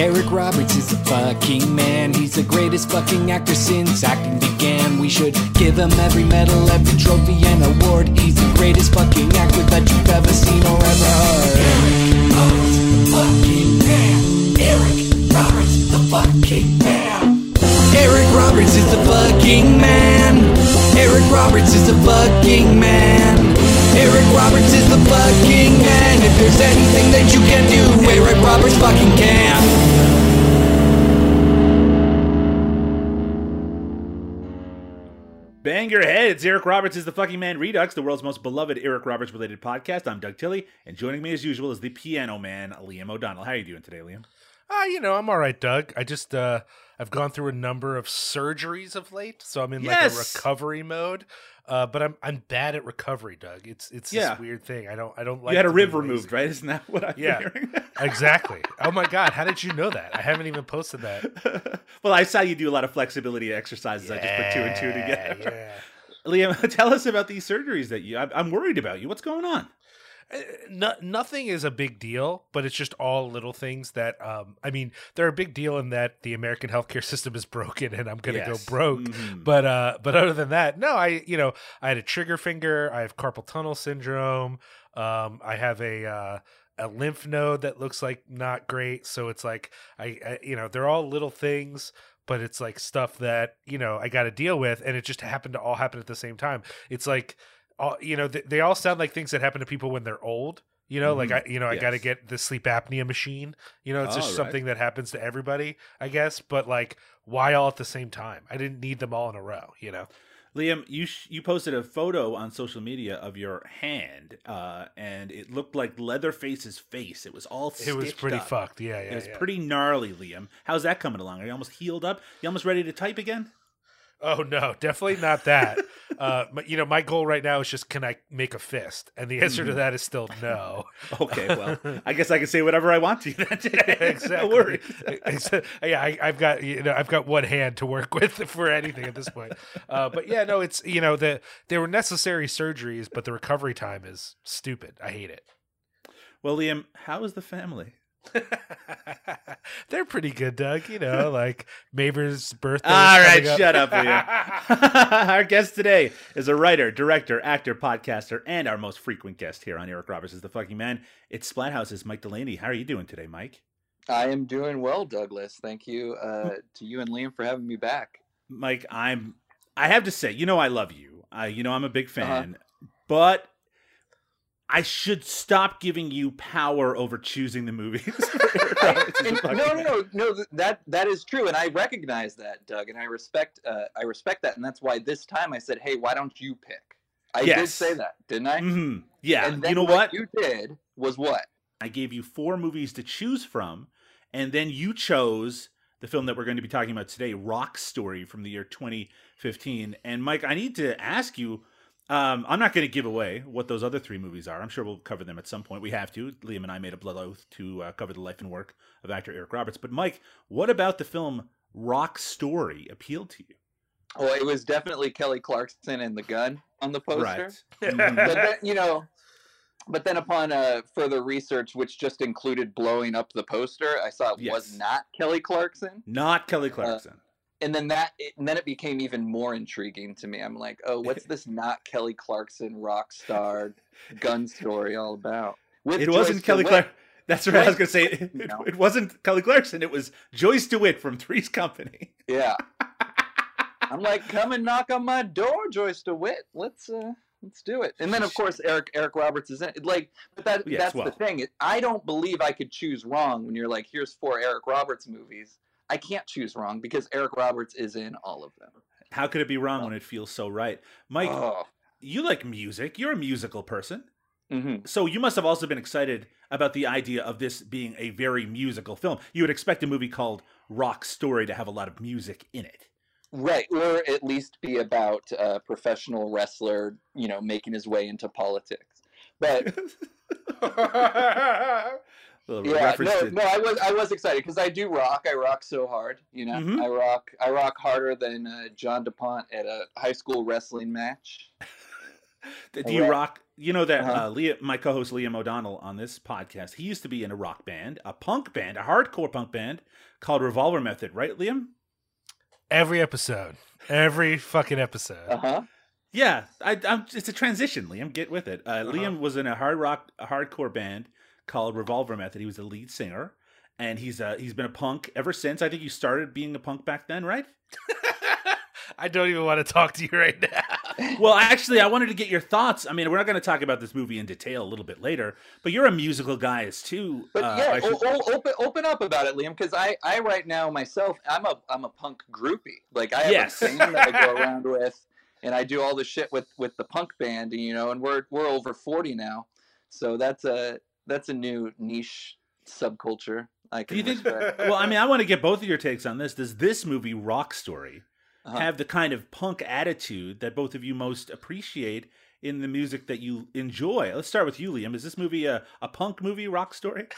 Eric Roberts is a fucking man. He's the greatest fucking actor since acting began. We should give him every medal, every trophy, and award. He's the greatest fucking actor that you've ever seen or ever heard. Eric Roberts, fucking man. Eric Roberts, the fucking man. Eric Roberts is the fucking man. Eric Roberts is the fucking man. Eric Roberts is the fucking man. If there's anything that you can do, Eric Roberts fucking can. Bang your heads! Eric Roberts is the fucking man Redux, the world's most beloved Eric Roberts related podcast. I'm Doug Tilley, and joining me as usual is the piano man, Liam O'Donnell. How are you doing today, Liam? Ah, you know, I'm all right, Doug. I just uh I've gone through a number of surgeries of late, so I'm in like a recovery mode. Uh, but I'm I'm bad at recovery, Doug. It's it's Yeah. this weird thing. I don't I don't like you had a rib removed, right? Isn't that what I'm Yeah. hearing? Exactly. Oh my god, how did you know that? I haven't even posted that. well, I saw you do a lot of flexibility exercises. I just put two and two together. Yeah. Liam, tell us about these surgeries that you. I'm, I'm worried about you. What's going on? Uh, No, nothing is a big deal, but it's just all little things that um I mean, they're a big deal in that the American healthcare system is broken and I'm going to Yes. go broke. Mhm. But uh but other than that, no, I you know, I had a trigger finger, I have carpal tunnel syndrome, um I have a uh a lymph node that looks like not great, so it's like I, I you know, they're all little things but it's like stuff that you know I got to deal with, and it just happened to all happen at the same time. It's like, all you know, th- they all sound like things that happen to people when they're old. You know, like I, you know, I got to get the sleep apnea machine. You know, it's just right. something that happens to everybody, I guess. But like, why all at the same time? I didn't need them all in a row. You know. Liam, you sh- you posted a photo on social media of your hand, uh, and it looked like Leatherface's face. It was all It was pretty up. fucked. Yeah, yeah. It was yeah. pretty gnarly, Liam. How's that coming along? Are you almost healed up? You almost ready to type again? Oh no, definitely not that. uh, but you know, my goal right now is just can I make a fist, and the answer to Mhm. that is still no. Okay, well, I guess I can say whatever I want to you then. exactly. no. It's- yeah, I, I've got you know I've got one hand to work with for anything at this point. Uh, but yeah, no, it's you know the they were necessary surgeries, but the recovery time is stupid. I hate it. Well, Liam, how is the family? They're pretty good, Doug. You know, like Maver's birthday. All right, coming shut up, Liam. our guest today is a writer, director, actor, podcaster, and our most frequent guest here on Eric Roberts is the fucking man. It's Splathouse's Mike Delaney. How are you doing today, Mike? I am doing well, Douglas. Thank you uh, to you and Liam for having me back. Mike, I'm. I have to say, you know, I love you. I, you know, I'm a big Uh-huh. fan, but I should stop giving you power over choosing the movies. Eric Roberts is the And no, no, no, no. That that is true, and I recognize that, Doug, and I respect. Uh, I respect that, and that's why this time I said, "Hey, why don't you pick?" I did say that, didn't I? Mm-hmm. Yeah, And you know what? You did was what? I gave you four movies to choose from, and then you chose the film that we're going to be talking about today, Rock Story from the year 2015. And Mike, I need to ask you. Um, I'm not going to give away what those other three movies are. I'm sure we'll cover them at some point. We have to. Liam and I made a blood oath to uh, cover the life and work of actor Eric Roberts. But Mike, what about the film Rock Story appealed to you? Well, it was definitely Kelly Clarkson and the gun on the poster. Right. But Mhm. then, you know, but then upon uh, further research, which just included blowing up the poster, I saw it Yes. was not Kelly Clarkson. Not Kelly Clarkson. And then that and then it became even more intriguing to me i'm like oh what's this not kelly clarkson rock star gun story all about With it Joyce wasn't Kelly clarkson Clark. That's right. I was going to say it, You know. it wasn't Kelly Clarkson. It was Joyce DeWitt from Three's Company. yeah i'm like come and knock on my door joyce dewitt let's uh let's do it and then of course eric eric roberts is in it like but that Yes, that's well. the thing i don't believe i could choose wrong when you're like here's four eric roberts movies i can't choose wrong because eric roberts is in all of them How could it be wrong when it feels so right? Mike, oh. you like music. You're a musical person. hmm So you must have also been excited about the idea of this being a very musical film. You would expect a movie called Rock Story to have a lot of music in it. Right, or at least be about a professional wrestler, you know, making his way into politics. But Little yeah, no, to- no, I was I was excited because I do rock. I rock so hard, you know. Mhm. I rock I rock harder than uh, John Dupont at a high school wrestling match. Do you Right. rock? You know that Uh-huh. uh, Liam, my co-host Liam O'Donnell on this podcast, he used to be in a rock band, a punk band, a hardcore punk band called Revolver Method, right, Liam? Every episode, every fucking episode. Uh huh. Yeah, I, I'm, it's a transition, Liam. Get with it. Uh, Uh-huh. Liam was in a hard rock, a hardcore band called Revolver Method. He was the lead singer, and he's uh, he's been a punk ever since. I think you started being a punk back then, right? I don't even want to talk to you right now. Well, actually, I wanted to get your thoughts. I mean, we're not going to talk about this movie in detail a little bit later, but you're a musical guy as too. But uh, yeah, should- o- o- open open up about it, Liam, because I I right now myself I'm a I'm a punk groupie. Like I have Yes. a band that I go around with, and I do all the shit with with the punk band, you know. And we're we're over forty now, so that's a that's a new niche subculture. I Do can you think? well, I mean, I want to get both of your takes on this. Does this movie, Rock Story, Uh-huh. have the kind of punk attitude that both of you most appreciate in the music that you enjoy? Let's start with you, Liam. Is this movie a, a punk movie, Rock Story?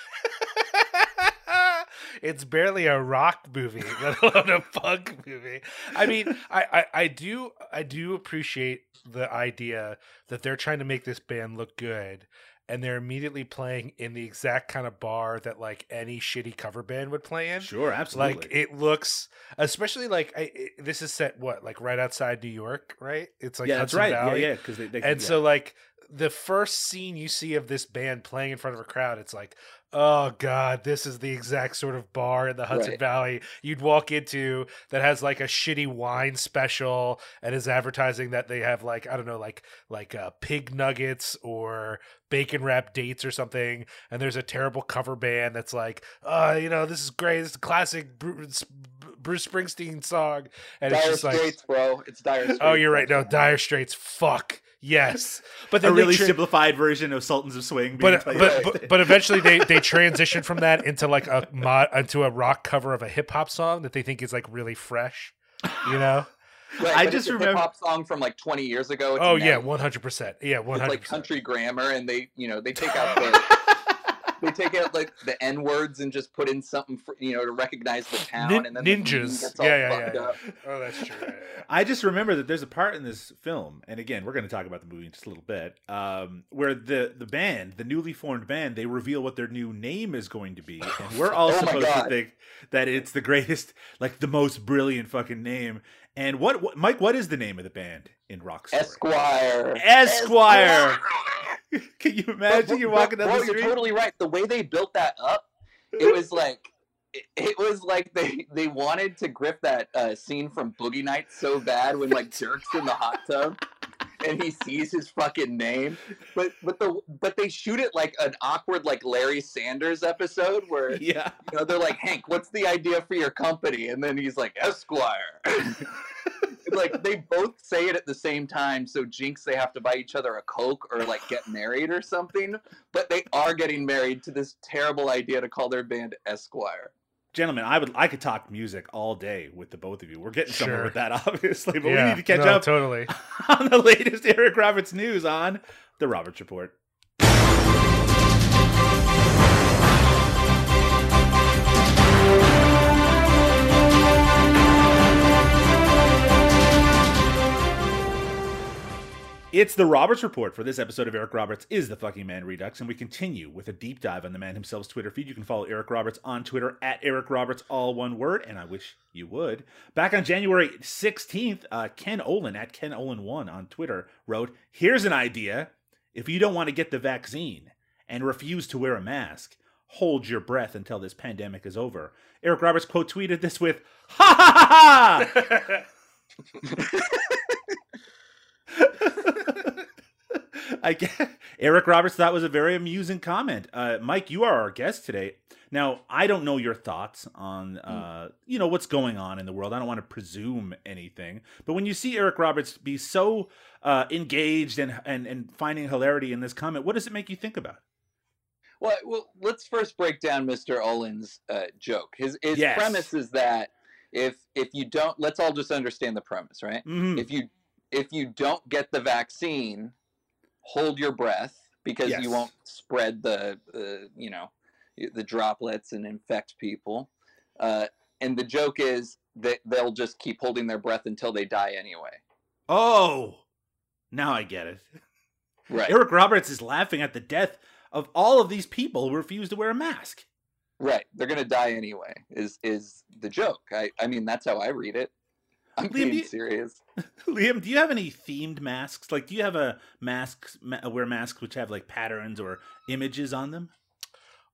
it's barely a rock movie, let alone a punk movie. I mean, I, I, I do I do appreciate the idea that they're trying to make this band look good and they're immediately playing in the exact kind of bar that like any shitty cover band would play in. Sure, absolutely. Like it looks, especially like I, it, this is set what like right outside New York, right? It's like yeah, that's right. Valley. Yeah, yeah, because they, they And yeah. so like the first scene you see of this band playing in front of a crowd, it's like, oh god, this is the exact sort of bar in the Hudson Right. Valley you'd walk into that has like a shitty wine special and is advertising that they have like I don't know, like like uh, pig nuggets or bacon wrap dates or something. And there's a terrible cover band that's like, uh, you know, this is great. This is a classic Bruce, Bruce Springsteen song, and it's Dire just like. Bro. It's Dire oh, Straits. Oh, you're right. No, Dire Straits. Fuck yes, but a then they really tra- simplified version of Sultans of Swing. Being but, but, by- but but eventually they they transition from that into like a mod into a rock cover of a hip hop song that they think is like really fresh, you know? Right, I just remember- hip hop song from like 20 years ago. Oh now yeah, one hundred percent. Yeah, hundred like country grammar, and they you know they take out the they take out like the n words and just put in something for, you know to recognize the town, Nin- and then the ninjas. gets all Yeah, yeah, fucked yeah, up. Oh, that's true. Yeah, yeah, yeah. I just remember that there's a part in this film, and again, we're going to talk about the movie in just a little bit, um, where the the band, the newly formed band, they reveal what their new name is going to be, and we're all Oh supposed to think that it's the greatest, like the most brilliant fucking name. And what, what Mike? What is the name of the band in Rock Story? Esquire. Esquire. Can you imagine but- you're but, walking down bro, the street? You're totally right. The way they built that up, it was like. it- It was like they, they wanted to grip that uh, scene from Boogie Nights so bad when like Dirk's in the hot tub and he sees his fucking name, but but the but they shoot it like an awkward like Larry Sanders episode where yeah. you know, they're like, Hank, what's the idea for your company? And then he's like, Esquire. It's like they both say it at the same time, so jinx they have to buy each other a Coke or like get married or something. But they are getting married to this terrible idea to call their band Esquire. Gentlemen, I would I could talk music all day with the both of you. We're getting somewhere Sure. with that, obviously, but Yeah, we need to catch no, up Totally. on the latest Eric Roberts news on the Roberts Report. It's the Roberts Report for this episode of Eric Roberts is the Fucking Man Redux, and we continue with a deep dive on the man himself's Twitter feed. You can follow Eric Roberts on Twitter at Eric Roberts, all one word, and I wish you would. Back on January 16th, uh, Ken Olin at Ken Olin1 on Twitter wrote, Here's an idea. If you don't want to get the vaccine and refuse to wear a mask, hold your breath until this pandemic is over. Eric Roberts quote tweeted this with, Ha ha ha ha! I guess Eric Roberts thought was a very amusing comment. Uh, Mike, you are our guest today. Now, I don't know your thoughts on uh, you know what's going on in the world. I don't want to presume anything, but when you see Eric Roberts be so uh, engaged and, and and finding hilarity in this comment, what does it make you think about? Well, well let's first break down Mr. Olin's uh, joke. His his Yes. premise is that if if you don't, let's all just understand the premise, right? Mhm. if you if you don't get the vaccine, hold your breath because Yes. you won't spread the uh, you know the droplets and infect people. Uh, and the joke is that they'll just keep holding their breath until they die anyway. Oh, now I get it. Right. Eric Roberts is laughing at the death of all of these people who refuse to wear a mask. Right. They're gonna die anyway. Is is the joke? I I mean that's how I read it. I'm Liam, being do you- serious. Liam, do you have any themed masks? Like, do you have a mask, ma- wear masks which have like patterns or images on them?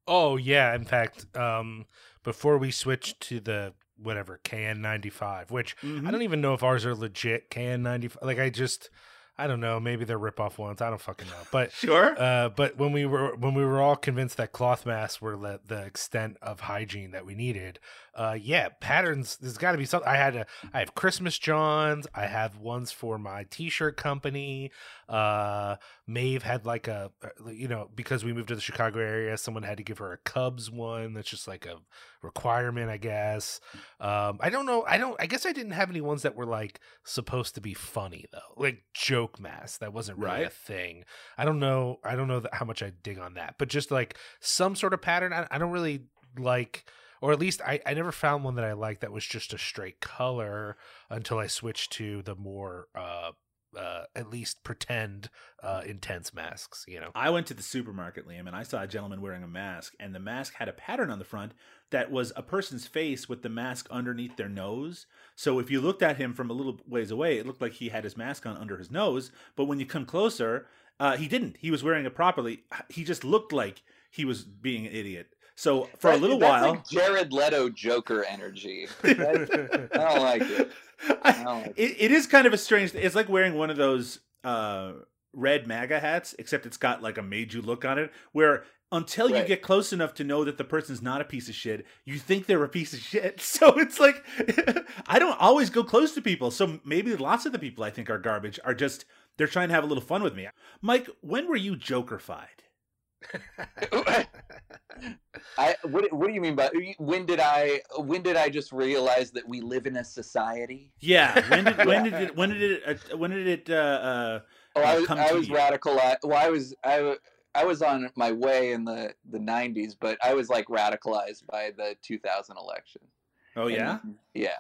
Oh yeah, in fact, um, before we switched to the whatever KN95, which Mm-hmm. I don't even know if ours are legit KN95. Like I just, I don't know. Maybe they're rip-off ones. I don't fucking know. But Sure. uh, but when we were when we were all convinced that cloth masks were the, the extent of hygiene that we needed, uh, yeah, patterns. There's got to be something. I had a. I have Christmas Johns. I have ones for my T-shirt company. Uh, Maeve had like a, uh, you know, because we moved to the Chicago area, someone had to give her a Cubs one. That's just like a requirement, I guess. Um, I don't know. I don't. I guess I didn't have any ones that were like supposed to be funny though, like joke masks. That wasn't really a thing. I don't know. I don't know that, how much I dig on that, but just like some sort of pattern. I, I don't really like, or at least I, I never found one that I liked that was just a straight color until I switched to the more, uh, uh, at least pretend, uh, intense masks. You know. I went to the supermarket, Liam, and I saw a gentleman wearing a mask, and the mask had a pattern on the front that was a person's face with the mask underneath their nose. So if you looked at him from a little ways away, it looked like he had his mask on under his nose. But when you come closer, uh, he didn't. He was wearing it properly. He just looked like he was being an idiot. So for a little while, like Jared Leto Joker energy. That's- I don't like it. I don't like it. it, is kind of a strange. It's like wearing one of those uh, red MAGA hats, except it's got like a made you look on it, where until you get close enough to know that the person's not a piece of shit, you think they're a piece of shit. So it's like I don't always go close to people. So maybe lots of the people I think are garbage are just they're trying to have a little fun with me. Mike, when were you jokerfied? I what what do you mean by when did I when did I just realize that we live in a society? Yeah, when did when did it when did it uh, when did it uh, uh, Oh, I uh, was come I to was you? radical. Well, I was I I was on my way in the the '90s, but I was like radicalized by the 2000 election. Oh yeah, And, yeah.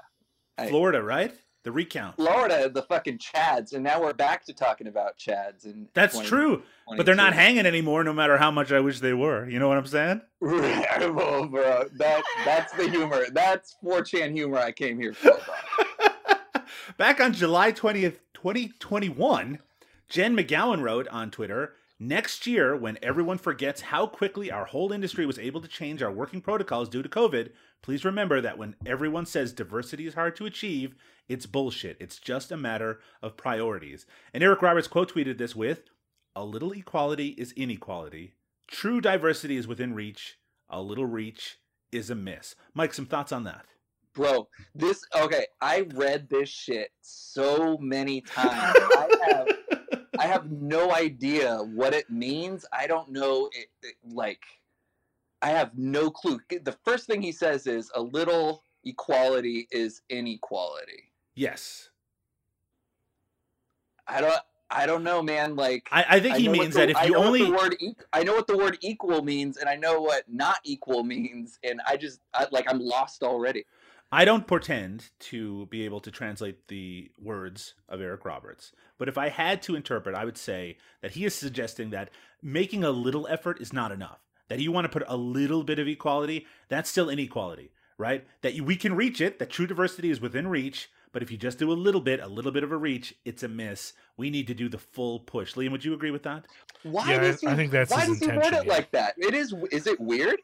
I- Florida, right? The recount. Florida, the fucking Chads, and now we're back to talking about Chads. And That's true, but they're not hanging anymore. No matter how much I wish they were. You know what I'm saying? well, bro, that that's the humor. That's 4chan humor I came here for. Back on July 20th, 2021, Jen McGowan wrote on Twitter Next year, when everyone forgets how quickly our whole industry was able to change our working protocols due to COVID, please remember that when everyone says diversity is hard to achieve, it's bullshit. It's just a matter of priorities. And Eric Roberts quote tweeted this with A little equality is inequality. True diversity is within reach. A little reach is a miss. Mike, some thoughts on that? Bro, this okay. I read this shit so many times. I have I have no idea what it means. I don't know it, it- like I have no clue. The first thing he says is a little equality is inequality. Yes. I don't I don't know, man. Like I, I think I he means the- that if I you know only the word I know what the word equal means, and I know what not equal means, and I just I, like I'm lost already. I don't pretend to be able to translate the words of Eric Roberts, but if I had to interpret, I would say that he is suggesting that making a little effort is not enough. That you want to put a little bit of equality, that's still inequality, right? That you, we can reach it, that true diversity is within reach, but if you just do a little bit, a little bit of a reach, it's a miss. We need to do the full push. Liam, would you agree with that? Why Yeah, does he? I think that's why does he word it yeah. like that? It is. Is it weird?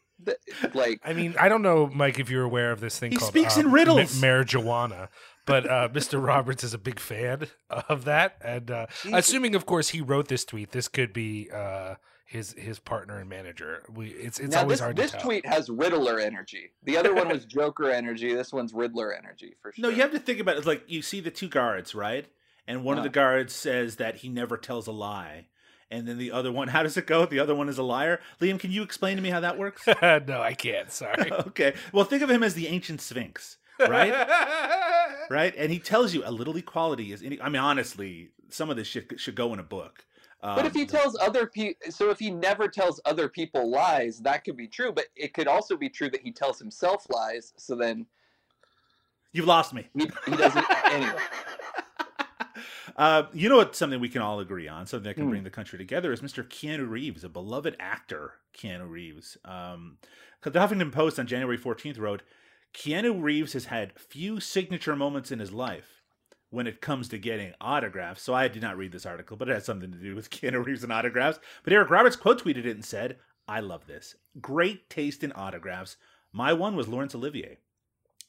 Like I mean, I don't know, Mike, if you're aware of this thing He called speaks uh, in riddles. ma- marijuana, but uh, Mr. Roberts is a big fan of that, and uh, assuming, of course, he wrote this tweet, this could be uh, his his partner and manager. We it's it's now always this hard this to tell. tweet has Riddler energy. The other one was Joker energy. This one's Riddler energy for sure. No, you have to think about it. Like you see the two guards, right? And one of uh-huh. the guards says that he never tells a lie. And then the other one, how does it go? The other one is a liar. Liam, can you explain to me how that works? no, I can't. Sorry. okay. Well, think of him as the ancient sphinx, right? right? And he tells you a little equality is. Any- I mean, honestly, some of this shit should go in a book. Um, But if he tells other people, so if he never tells other people lies, that could be true. But it could also be true that he tells himself lies. So then you've lost me. he, he doesn't. anyway, Uh, you know what? Something we can all agree on, something that can Hmm. bring the country together, is Mr. Keanu Reeves, a beloved actor. Keanu Reeves. Um, the Huffington Post on January 14th wrote, Keanu Reeves has had few signature moments in his life when it comes to getting autographs. So I did not read this article, but it has something to do with Keanu Reeves and autographs. But Eric Roberts quote tweeted it and said, I love this. Great taste in autographs. My one was Laurence Olivier.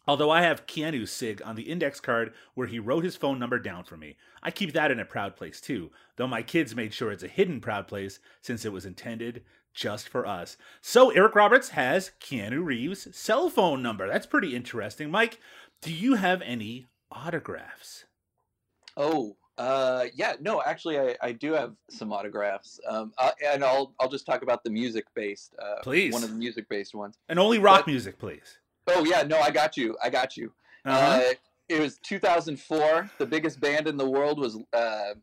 Although I have Keanu's SIG on the index card where he wrote his phone number down for me. I keep that in a proud place too, though my kids made sure it's a hidden proud place since it was intended just for us. So Eric Roberts has Keanu Reeves' cell phone number. That's pretty interesting. Mike, do you have any autographs? Oh, uh, yeah. No, actually, I, I do have some autographs. Um, uh, and I'll I'll just talk about the music based. Uh, Please. One of the music based ones. And only rock But- music, please. Oh yeah, no, I got you. I got you. Uh-huh. Uh, it was 2004. The biggest band in the world was uh,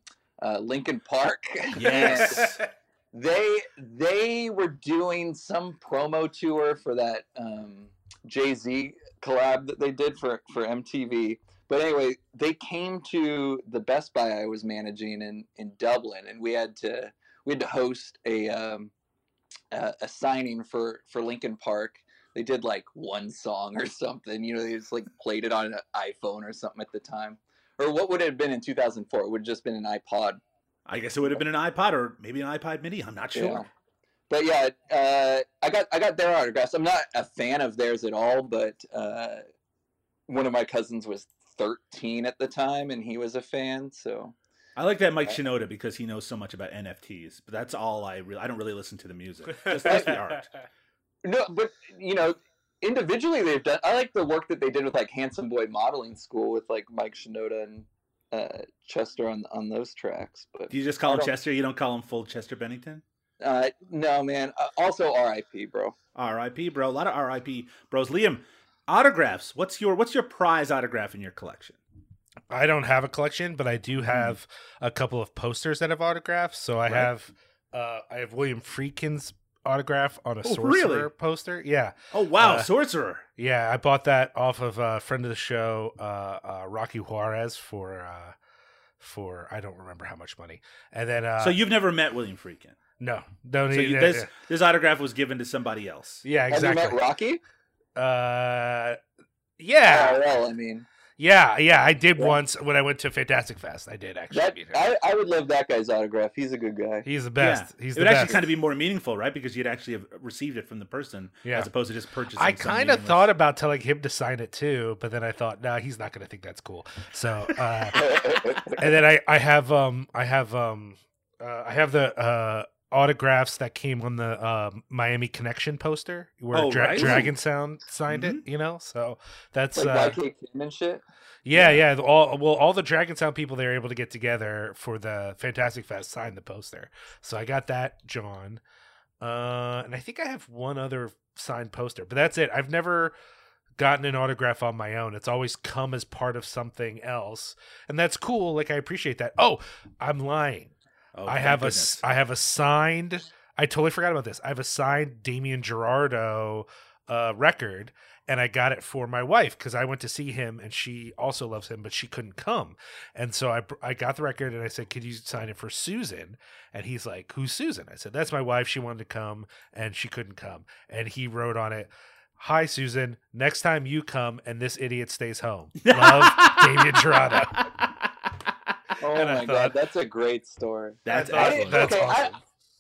uh, Linkin Park. yes. they they were doing some promo tour for that um, Jay Z collab that they did for for MTV. But anyway, they came to the Best Buy I was managing in in Dublin, and we had to we had to host a um, a, a signing for for Linkin Park. They did like one song or something. You know, they just like played it on an iPhone or something at the time. Or what would it have been in 2004? It would have just been an iPod I guess it would have been an iPod or maybe an iPod mini. I'm not sure. Yeah. But yeah, uh, I got I got their autographs. I'm not a fan of theirs at all, but uh, one of my cousins was 13 at the time, and he was a fan. So I like that Mike Shinoda because he knows so much about NFTs. But that's all I really. I don't really listen to the music. Just, just the art. no, but you know, individually they've done. I like the work that they did with like Handsome Boy Modeling School with like Mike Shinoda and uh, Chester on on those tracks. But Do you just call I him Chester? You don't call him full Chester Bennington? uh, no, man. Uh, also, R.I.P. Bro. R.I.P. Bro. A lot of R.I.P. Bros. Liam, autographs. What's your What's your prize autograph in your collection? I don't have a collection, but I do have a couple of posters that have autographs. So I Right. have uh I have William Friedkin's autograph on a Oh, sorcerer really? poster. Yeah. Oh wow, Uh, sorcerer. Yeah, I bought that off of a friend of the show, uh, uh Rocky Juarez for uh for I don't remember how much money. And then uh so you've never met William Friedkin. no, don't So need you, this this autograph was given to somebody else. Yeah, exactly. Have you exactly. met Rocky? Uh yeah. Well, I mean, Yeah, yeah, I did Yeah. once when I went to Fantastic Fest. I did actually that meet him. I, I would love that guy's autograph. He's a good guy. He's the best. Yeah. He's it the would best. actually kind of be more meaningful, right? Because you'd actually have received it from the person, Yeah. as opposed to just purchasing. I kind of thought about telling him to sign it too, but then I thought, nah, he's not going to think that's cool. So, uh, and then I, I have, um, I have, um, uh, I have the uh, autographs that came on the uh, Miami Connection poster where Oh, Dra- right. Dragon Sound signed Mhm. it. You know, so that's like uh, YK Kim and shit. yeah, yeah. the- All well, all the Dragon Sound people they were able to get together for the Fantastic Fest signed the poster. So I got that, John, uh, and I think I have one other signed poster, but that's it. I've never gotten an autograph on my own. It's always come as part of something else, and that's cool. Like I appreciate that. Oh, I'm lying. Oh, I have a goodness. s- I have a signed. I totally forgot about this. I have a signed Damien Jurado uh, record, and I got it for my wife because I went to see him, and she also loves him, but she couldn't come, and so I I got the record, and I said, "Could you sign it for Susan?" And he's like, "Who's Susan?" I said, "That's my wife. She wanted to come, and she couldn't come." And he wrote on it. Hi Susan. Next time you come and this idiot stays home. Love, Damien Jurado. Oh And I my thought- god, that's a great story. That's I thought- excellent. That's okay, awesome.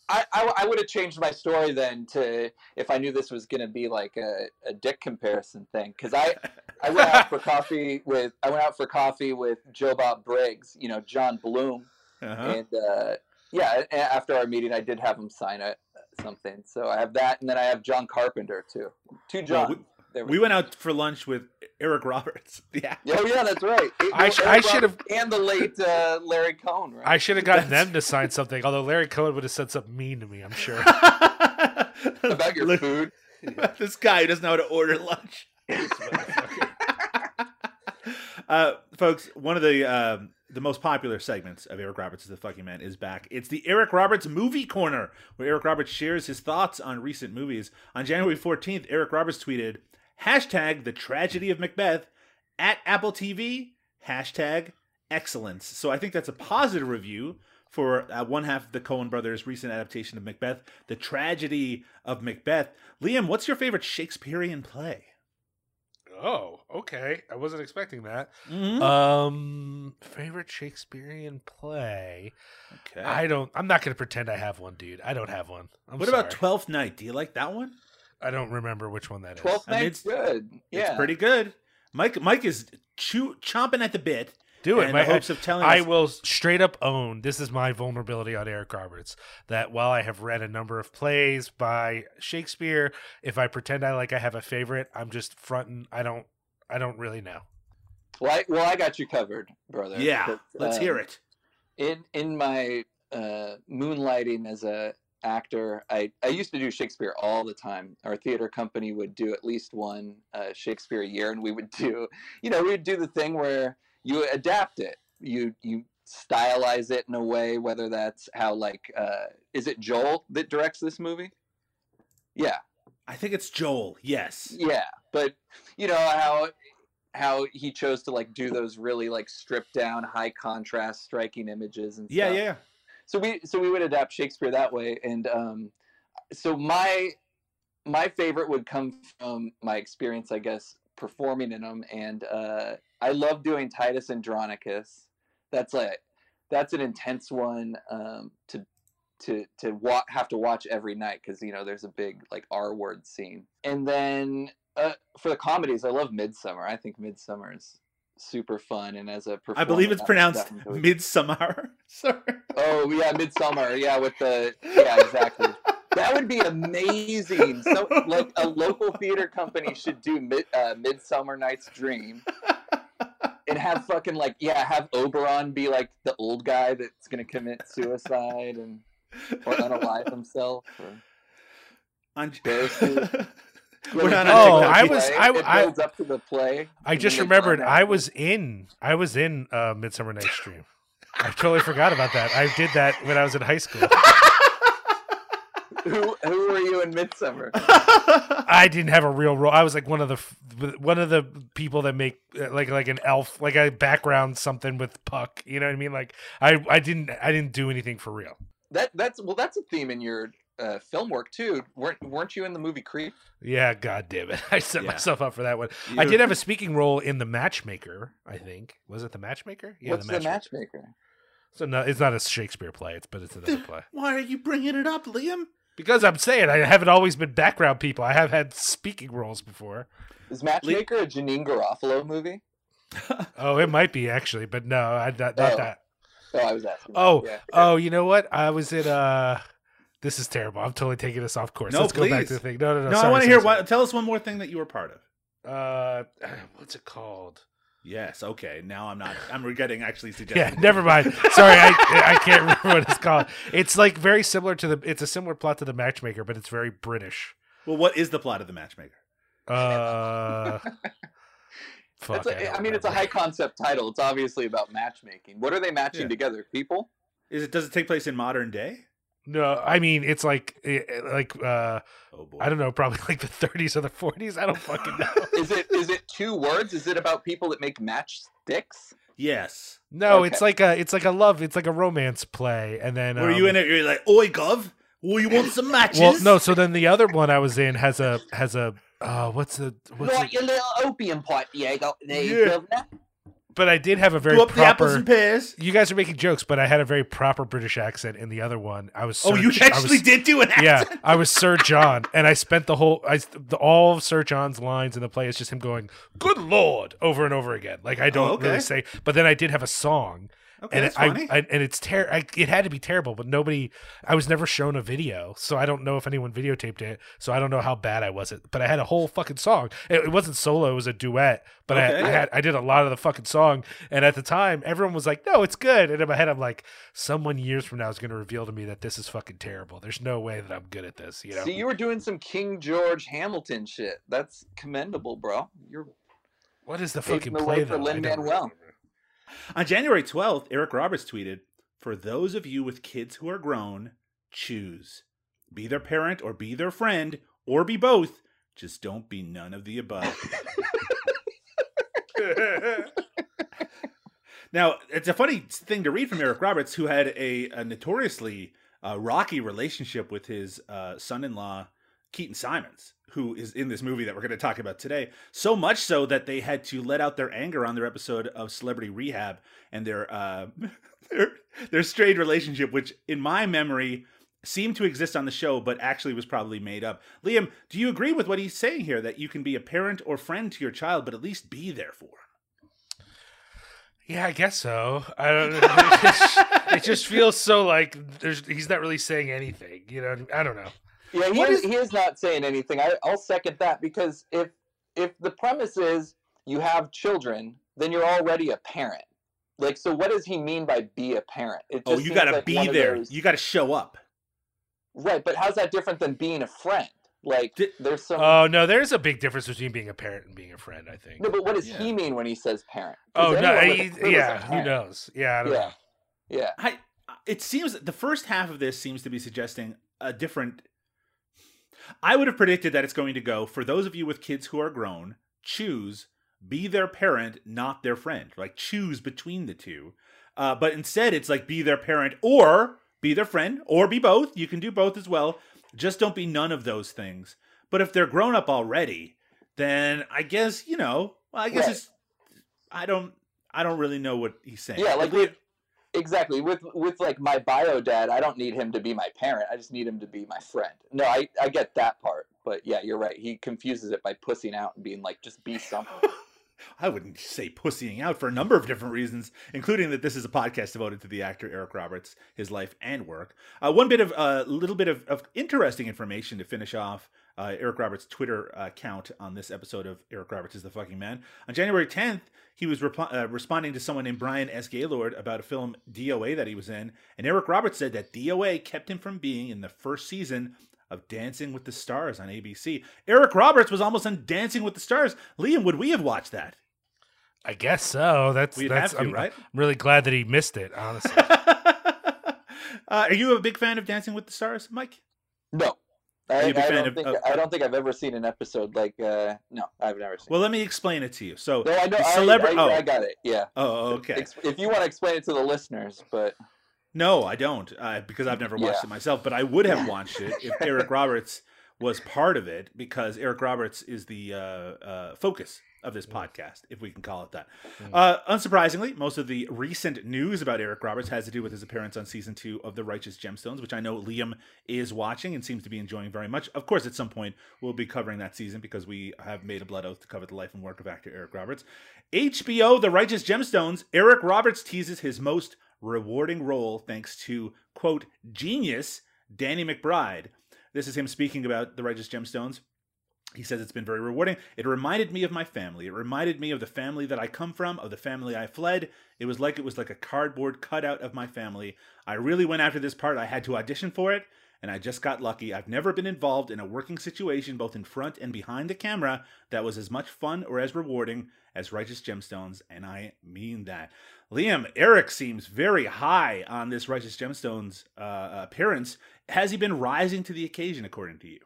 I, I, I would have changed my story then to if I knew this was gonna be like a, a dick comparison thing because I I went out for coffee with I went out for coffee with Joe Bob Briggs, you know John Bloom, Uh-huh. and uh, yeah, after our meeting I did have him sign a, something. So I have that, and then I have John Carpenter too. Two Well, John. We- There We went out for lunch with Eric Roberts. Yeah. Oh yeah, that's right. It- I sh- I should have- and the late uh, Larry Cohen. Right? I should have gotten them to sign something. Although Larry Cohen would have said something mean to me, I'm sure. about your Look, food. this guy who doesn't know how to order lunch. uh, folks, one of the um, the most popular segments of Eric Roberts is the fucking man is back. It's the Eric Roberts Movie Corner, where Eric Roberts shares his thoughts on recent movies. On January 14th, Eric Roberts tweeted, hashtag the tragedy of Macbeth at Apple TV, hashtag excellence. So I think that's a positive review for uh, one half of the Coen brothers' recent adaptation of Macbeth, The Tragedy of Macbeth. Liam, what's your favorite Shakespearean play? Oh, okay. I wasn't expecting that. Mm-hmm. Um, favorite Shakespearean play. okay. I don't. I'm not going to pretend I have one, dude. I don't have one. I'm what about. Twelfth Night? Do you like that one? I don't remember which one that is. Twelfth I mean, Night's it's- good. Yeah, It's pretty good. Mike Mike is chew, chomping at the bit Do it. in My the hopes of telling I us. will straight up own this is my vulnerability on Eric Roberts that while I have read a number of plays by Shakespeare, if I pretend I like I have a favorite, I'm just fronting. I don't. I don't really know. Well, I, well, I got you covered, brother. Yeah, because, let's um, hear it. in in my uh, moonlighting as a actor, I I used to do Shakespeare all the time. Our theater company would do at least one uh, Shakespeare a year, and we would do, you know, we would do the thing where you adapt it, you you stylize it in a way, whether that's how like uh, is it Joel that directs this movie? Yeah, I think it's Joel. Yes. yeah, but you know how how he chose to like do those really like stripped down, high contrast, striking images and Yeah, stuff yeah. So we so we would adapt Shakespeare that way, and um, so my my favorite would come from my experience, I guess, performing in them, and uh, I love doing Titus Andronicus. That's like that's an intense one um, to to to wa- have to watch every night because you know there's a big like R word scene, and then uh, for the comedies, I love Midsummer. I think Midsummer is super fun, and as a I believe it's pronounced Midsummer. Sorry. Oh yeah, Midsummer. Yeah, with the yeah, exactly. That would be amazing. So, like, a local theater company should do mid, uh, Midsummer Night's Dream, and have fucking like yeah, have Oberon be like the old guy that's gonna commit suicide and or unalive himself. Or... On- Beartooth. We're not Oh, I was- Play. I- it I- builds up to the play. I just remembered I was in I was in uh, Midsummer Night's Dream. I totally forgot about that. I did that when I was in high school. Who who were you in Midsummer? I didn't have a real role. I was like one of the one of the people that make uh, like like an elf, like a background something with Puck. You know what I mean? Like I I didn't I didn't do anything for real. That that's well, that's a theme in your uh, film work too. weren't weren't you in the movie Creep? Yeah, god damn it. I set Yeah. myself up for that one. I did have a speaking role in The Matchmaker, I think. Was it The Matchmaker? Yeah, What's the matchmaker? So no, it's not a Shakespeare play, it's but it's another play. Why are you bringing it up, Liam? Because I'm saying I haven't always been background people. I have had speaking roles before. Is Matchmaker a Janeane Garofalo movie? Oh, it might be actually, but no, I not, not Oh. that. Oh, I was asking. Oh, yeah. oh, you know what? I was in uh this is terrible. I'm totally taking us off course. No, Let's go back to the thing. No, no, no. No, I want to hear. sorry. What, tell us one more thing that you were part of. Uh, what's it called? Yes. Okay. Now I'm not. I'm regretting actually suggesting. Yeah, never mind. Sorry, I I can't remember what it's called. It's like very similar to the. It's a similar plot to the Matchmaker, but it's very British. Well, what is the plot of the Matchmaker? Uh, fuck. It's a, don't I mean, it's a high concept title. It's obviously about matchmaking. What are they matching Yeah. together? People? Is it? Does it take place in modern day? No, I mean it's like eh, eh, like uh Oh boy. I don't know, probably like the 30s or the 40s. I don't fucking know. Is it is it two words? Is it about people that make matchsticks? Yes. No, Okay. it's like a it's like a love, it's like a romance play, and then Were you um, in it? You're like, oi, gov. Oh, you want some matches? Well, no. So then the other one I was in has a has a uh what's the what's Right, it? your little opium pipe Diego? there, Yeah. governor. But I did have a very Go up the apples proper. and pears. You guys are making jokes, but I had a very proper British accent in the other one. I was. Oh, you I actually was, did do an Yeah. I was Sir John, and I spent the whole I the, all of Sir John's lines in the play is just him going "Good Lord" over and over again. Like I don't Oh, okay. really say, but then I did have a song, Okay, and that's it, I, funny. I and it's ter- I, It had to be terrible, but nobody. I was never shown a video, so I don't know if anyone videotaped it. So I don't know how bad I was it. But I had a whole fucking song. It, it wasn't solo; it was a duet. But I, Okay. I had I did a lot of the fucking song, and at the time, everyone was like, "No, it's good." And in my head, I'm like, "Someone years from now is going to reveal to me that this is fucking terrible. There's no way that I'm good at this." You know. See, you were doing some King George Hamilton shit. That's commendable, bro. You're what is the fucking the play for though? I don't Lin-Manuel. remember. On January 12th, Eric Roberts tweeted, For those of you with kids who are grown, choose. Be their parent or be their friend or be both. Just don't be none of the above. Now, it's a funny thing to read from Eric Roberts, who had a, a notoriously uh, rocky relationship with his uh, son-in-law Keaton Simons, who is in this movie that we're going to talk about today. So much so that they had to let out their anger on their episode of Celebrity Rehab and their uh, their their strained relationship, which in my memory seemed to exist on the show, but actually was probably made up. Liam, do you agree with what he's saying here that you can be a parent or friend to your child, but at least be there for him? Yeah, I guess so. I don't know. It just, it just feels so like there's he's not really saying anything. You know, I don't know. Yeah, he What is, is- he is not saying anything. I, I'll second that because if if the premise is you have children, then you're already a parent. Like, so what does he mean by be a parent? It Oh, you seems got to like be there. those- You got to show up. right, but how's that different than being a friend? Like, Di- there's some. Oh no, there's a big difference between being a parent and being a friend. I think. no, but what does Yeah. he mean when he says parent? Oh no, anyone with a he- clue yeah, who knows? Yeah, I don't Yeah, know. yeah. I it seems the first half of this seems to be suggesting a different I would have predicted that it's going to go for those of you with kids who are grown, choose be their parent, not their friend. Like choose between the two. Uh, but instead it's like be their parent or be their friend or be both. You can do both as well. Just don't be none of those things. But if they're grown up already, then I guess, you know, well, I guess Right. it's I don't I don't really know what he's saying. Yeah, like with, exactly with with like my bio dad, I don't need him to be my parent. I just need him to be my friend. No, I I get that part, but yeah, you're right. He confuses it by pussing out and being like, just be something. I wouldn't say pussying out for a number of different reasons, including that this is a podcast devoted to the actor Eric Roberts, his life and work. Uh, one bit of a uh, little bit of, of interesting information to finish off uh, Eric Roberts' Twitter uh, account on this episode of Eric Roberts is the fucking man. On January 10th, he was rep- uh, responding to someone named Brian S. Gaylord about a film DOA that he was in, and Eric Roberts said that DOA kept him from being in the first season of Dancing with the Stars on ABC. Eric Roberts was almost on Dancing with the Stars. Liam, would we have watched that? I guess so. That's We'd that's have to, I'm, right? I'm really glad that he missed it. Honestly, uh, are you a big fan of Dancing with the Stars, Mike? No. I, you a big I don't of- think of- I don't think I've ever seen an episode like uh no I've never seen. Well, let me explain it to you. So, no, I know. the I, I, oh. I got it. Yeah. oh, okay. Ex- If you want to explain it to the listeners, but No, I don't, uh, because I've never watched Yeah. it myself. But I would have watched it if Eric Roberts was part of it, because Eric Roberts is the uh, uh, focus of this podcast, if we can call it that. Mm. Uh, unsurprisingly, most of the recent news about Eric Roberts has to do with his appearance on season two of The Righteous Gemstones, which I know Liam is watching and seems to be enjoying very much. Of course, at some point we'll be covering that season because we have made a blood oath to cover the life and work of actor Eric Roberts. HBO The Righteous Gemstones, Eric Roberts teases his most rewarding role thanks to, quote, genius Danny McBride. This is him speaking about The Righteous Gemstones. He says it's been very rewarding. It reminded me of my family. It reminded me of the family that I come from, of the family I fled. It was like it was like a cardboard cutout of my family. I really went after this part. I had to audition for it, and I just got lucky. I've never been involved in a working situation, both in front and behind the camera, that was as much fun or as rewarding as Righteous Gemstones, and I mean that. Liam, Eric seems very high on this Righteous Gemstones uh, appearance. Has he been rising to the occasion, according to you?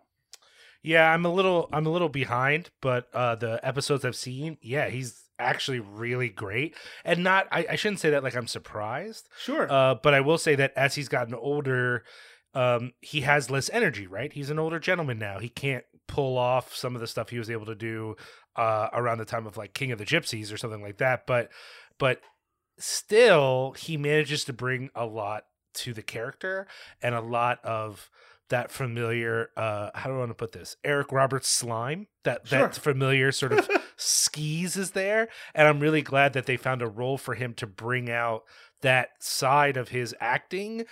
Yeah, I'm a little I'm a little behind, but uh, the episodes I've seen, yeah, he's actually really great. And not I, I shouldn't say that like I'm surprised, Sure. uh, but I will say that as he's gotten older, um, he has less energy. Right, he's an older gentleman now. He can't pull off some of the stuff he was able to do uh, around the time of like King of the Gypsies or something like that. But but still, he manages to bring a lot to the character and a lot of that familiar uh how do I want to put this? Eric Roberts slime. That Sure. that familiar sort of skis is there. And I'm really glad that they found a role for him to bring out that side of his acting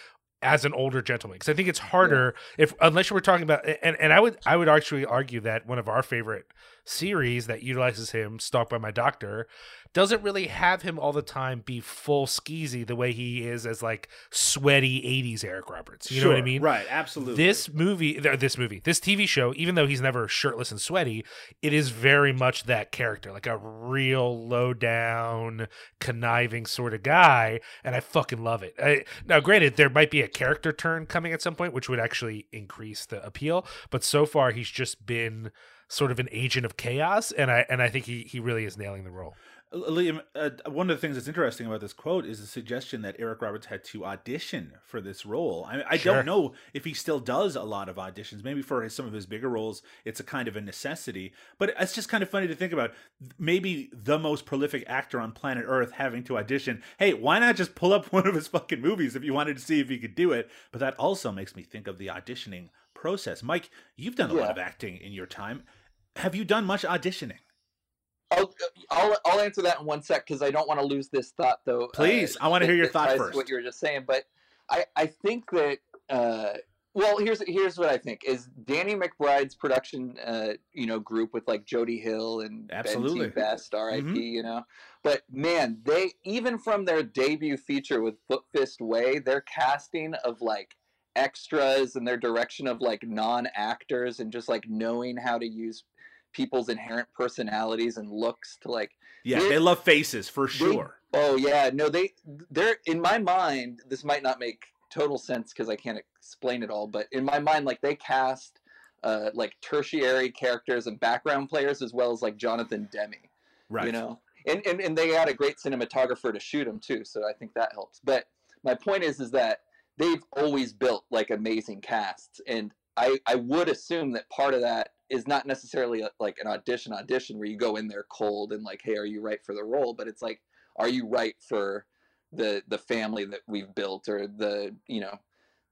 as an older gentleman because I think it's harder if unless you were talking about and and I would I would actually argue that one of our favorite series that utilizes him stalked by my doctor doesn't really have him all the time be full skeezy the way he is as like sweaty 80s Eric Roberts you know what I mean Right, absolutely. this movie, th- this movie, this TV show, even though he's never shirtless and sweaty, it is very much that character, like a real low down, conniving sort of guy, and I fucking love it. I, now, granted, there might be a character turn coming at some point, which would actually increase the appeal, but so far he's just been sort of an agent of chaos, and I and I think he he really is nailing the role. Liam, uh, one of the things that's interesting about this quote is the suggestion that Eric Roberts had to audition for this role. I, I Sure. don't know if he still does a lot of auditions. Maybe for his, some of his bigger roles, it's a kind of a necessity. But it's just kind of funny to think about. Maybe the most prolific actor on planet Earth having to audition. Hey, why not just pull up one of his fucking movies if you wanted to see if he could do it? But that also makes me think of the auditioning process. Mike, you've done a lot of acting in your time. Have you done much auditioning? I'll, I'll I'll answer that in one sec because I don't want to lose this thought though. uh, Please, I wanna hear your thought first. What you were just saying, but I I think that uh, well here's here's what I think is Danny McBride's production uh, you know group with like Jody Hill and Absolutely. Ben T. Best R.I.P. Mhm. You know, but man, they even from their debut feature with Foot Fist Way, their casting of like extras and their direction of like non-actors and just like knowing how to use people's inherent personalities and looks to like Yeah, They- they love faces for they- sure. oh yeah no they they're in my mind this might not make total sense because i can't explain it all but in my mind like they cast uh like tertiary characters and background players as well as like jonathan demme right. you know and, and and they had a great cinematographer to shoot them too so i think that helps but my point is is that they've always built like amazing casts and i i would assume that part of that is not necessarily a, like an audition audition where you go in there cold and like hey are you right for the role but it's like are you right for the the family that we've built or the you know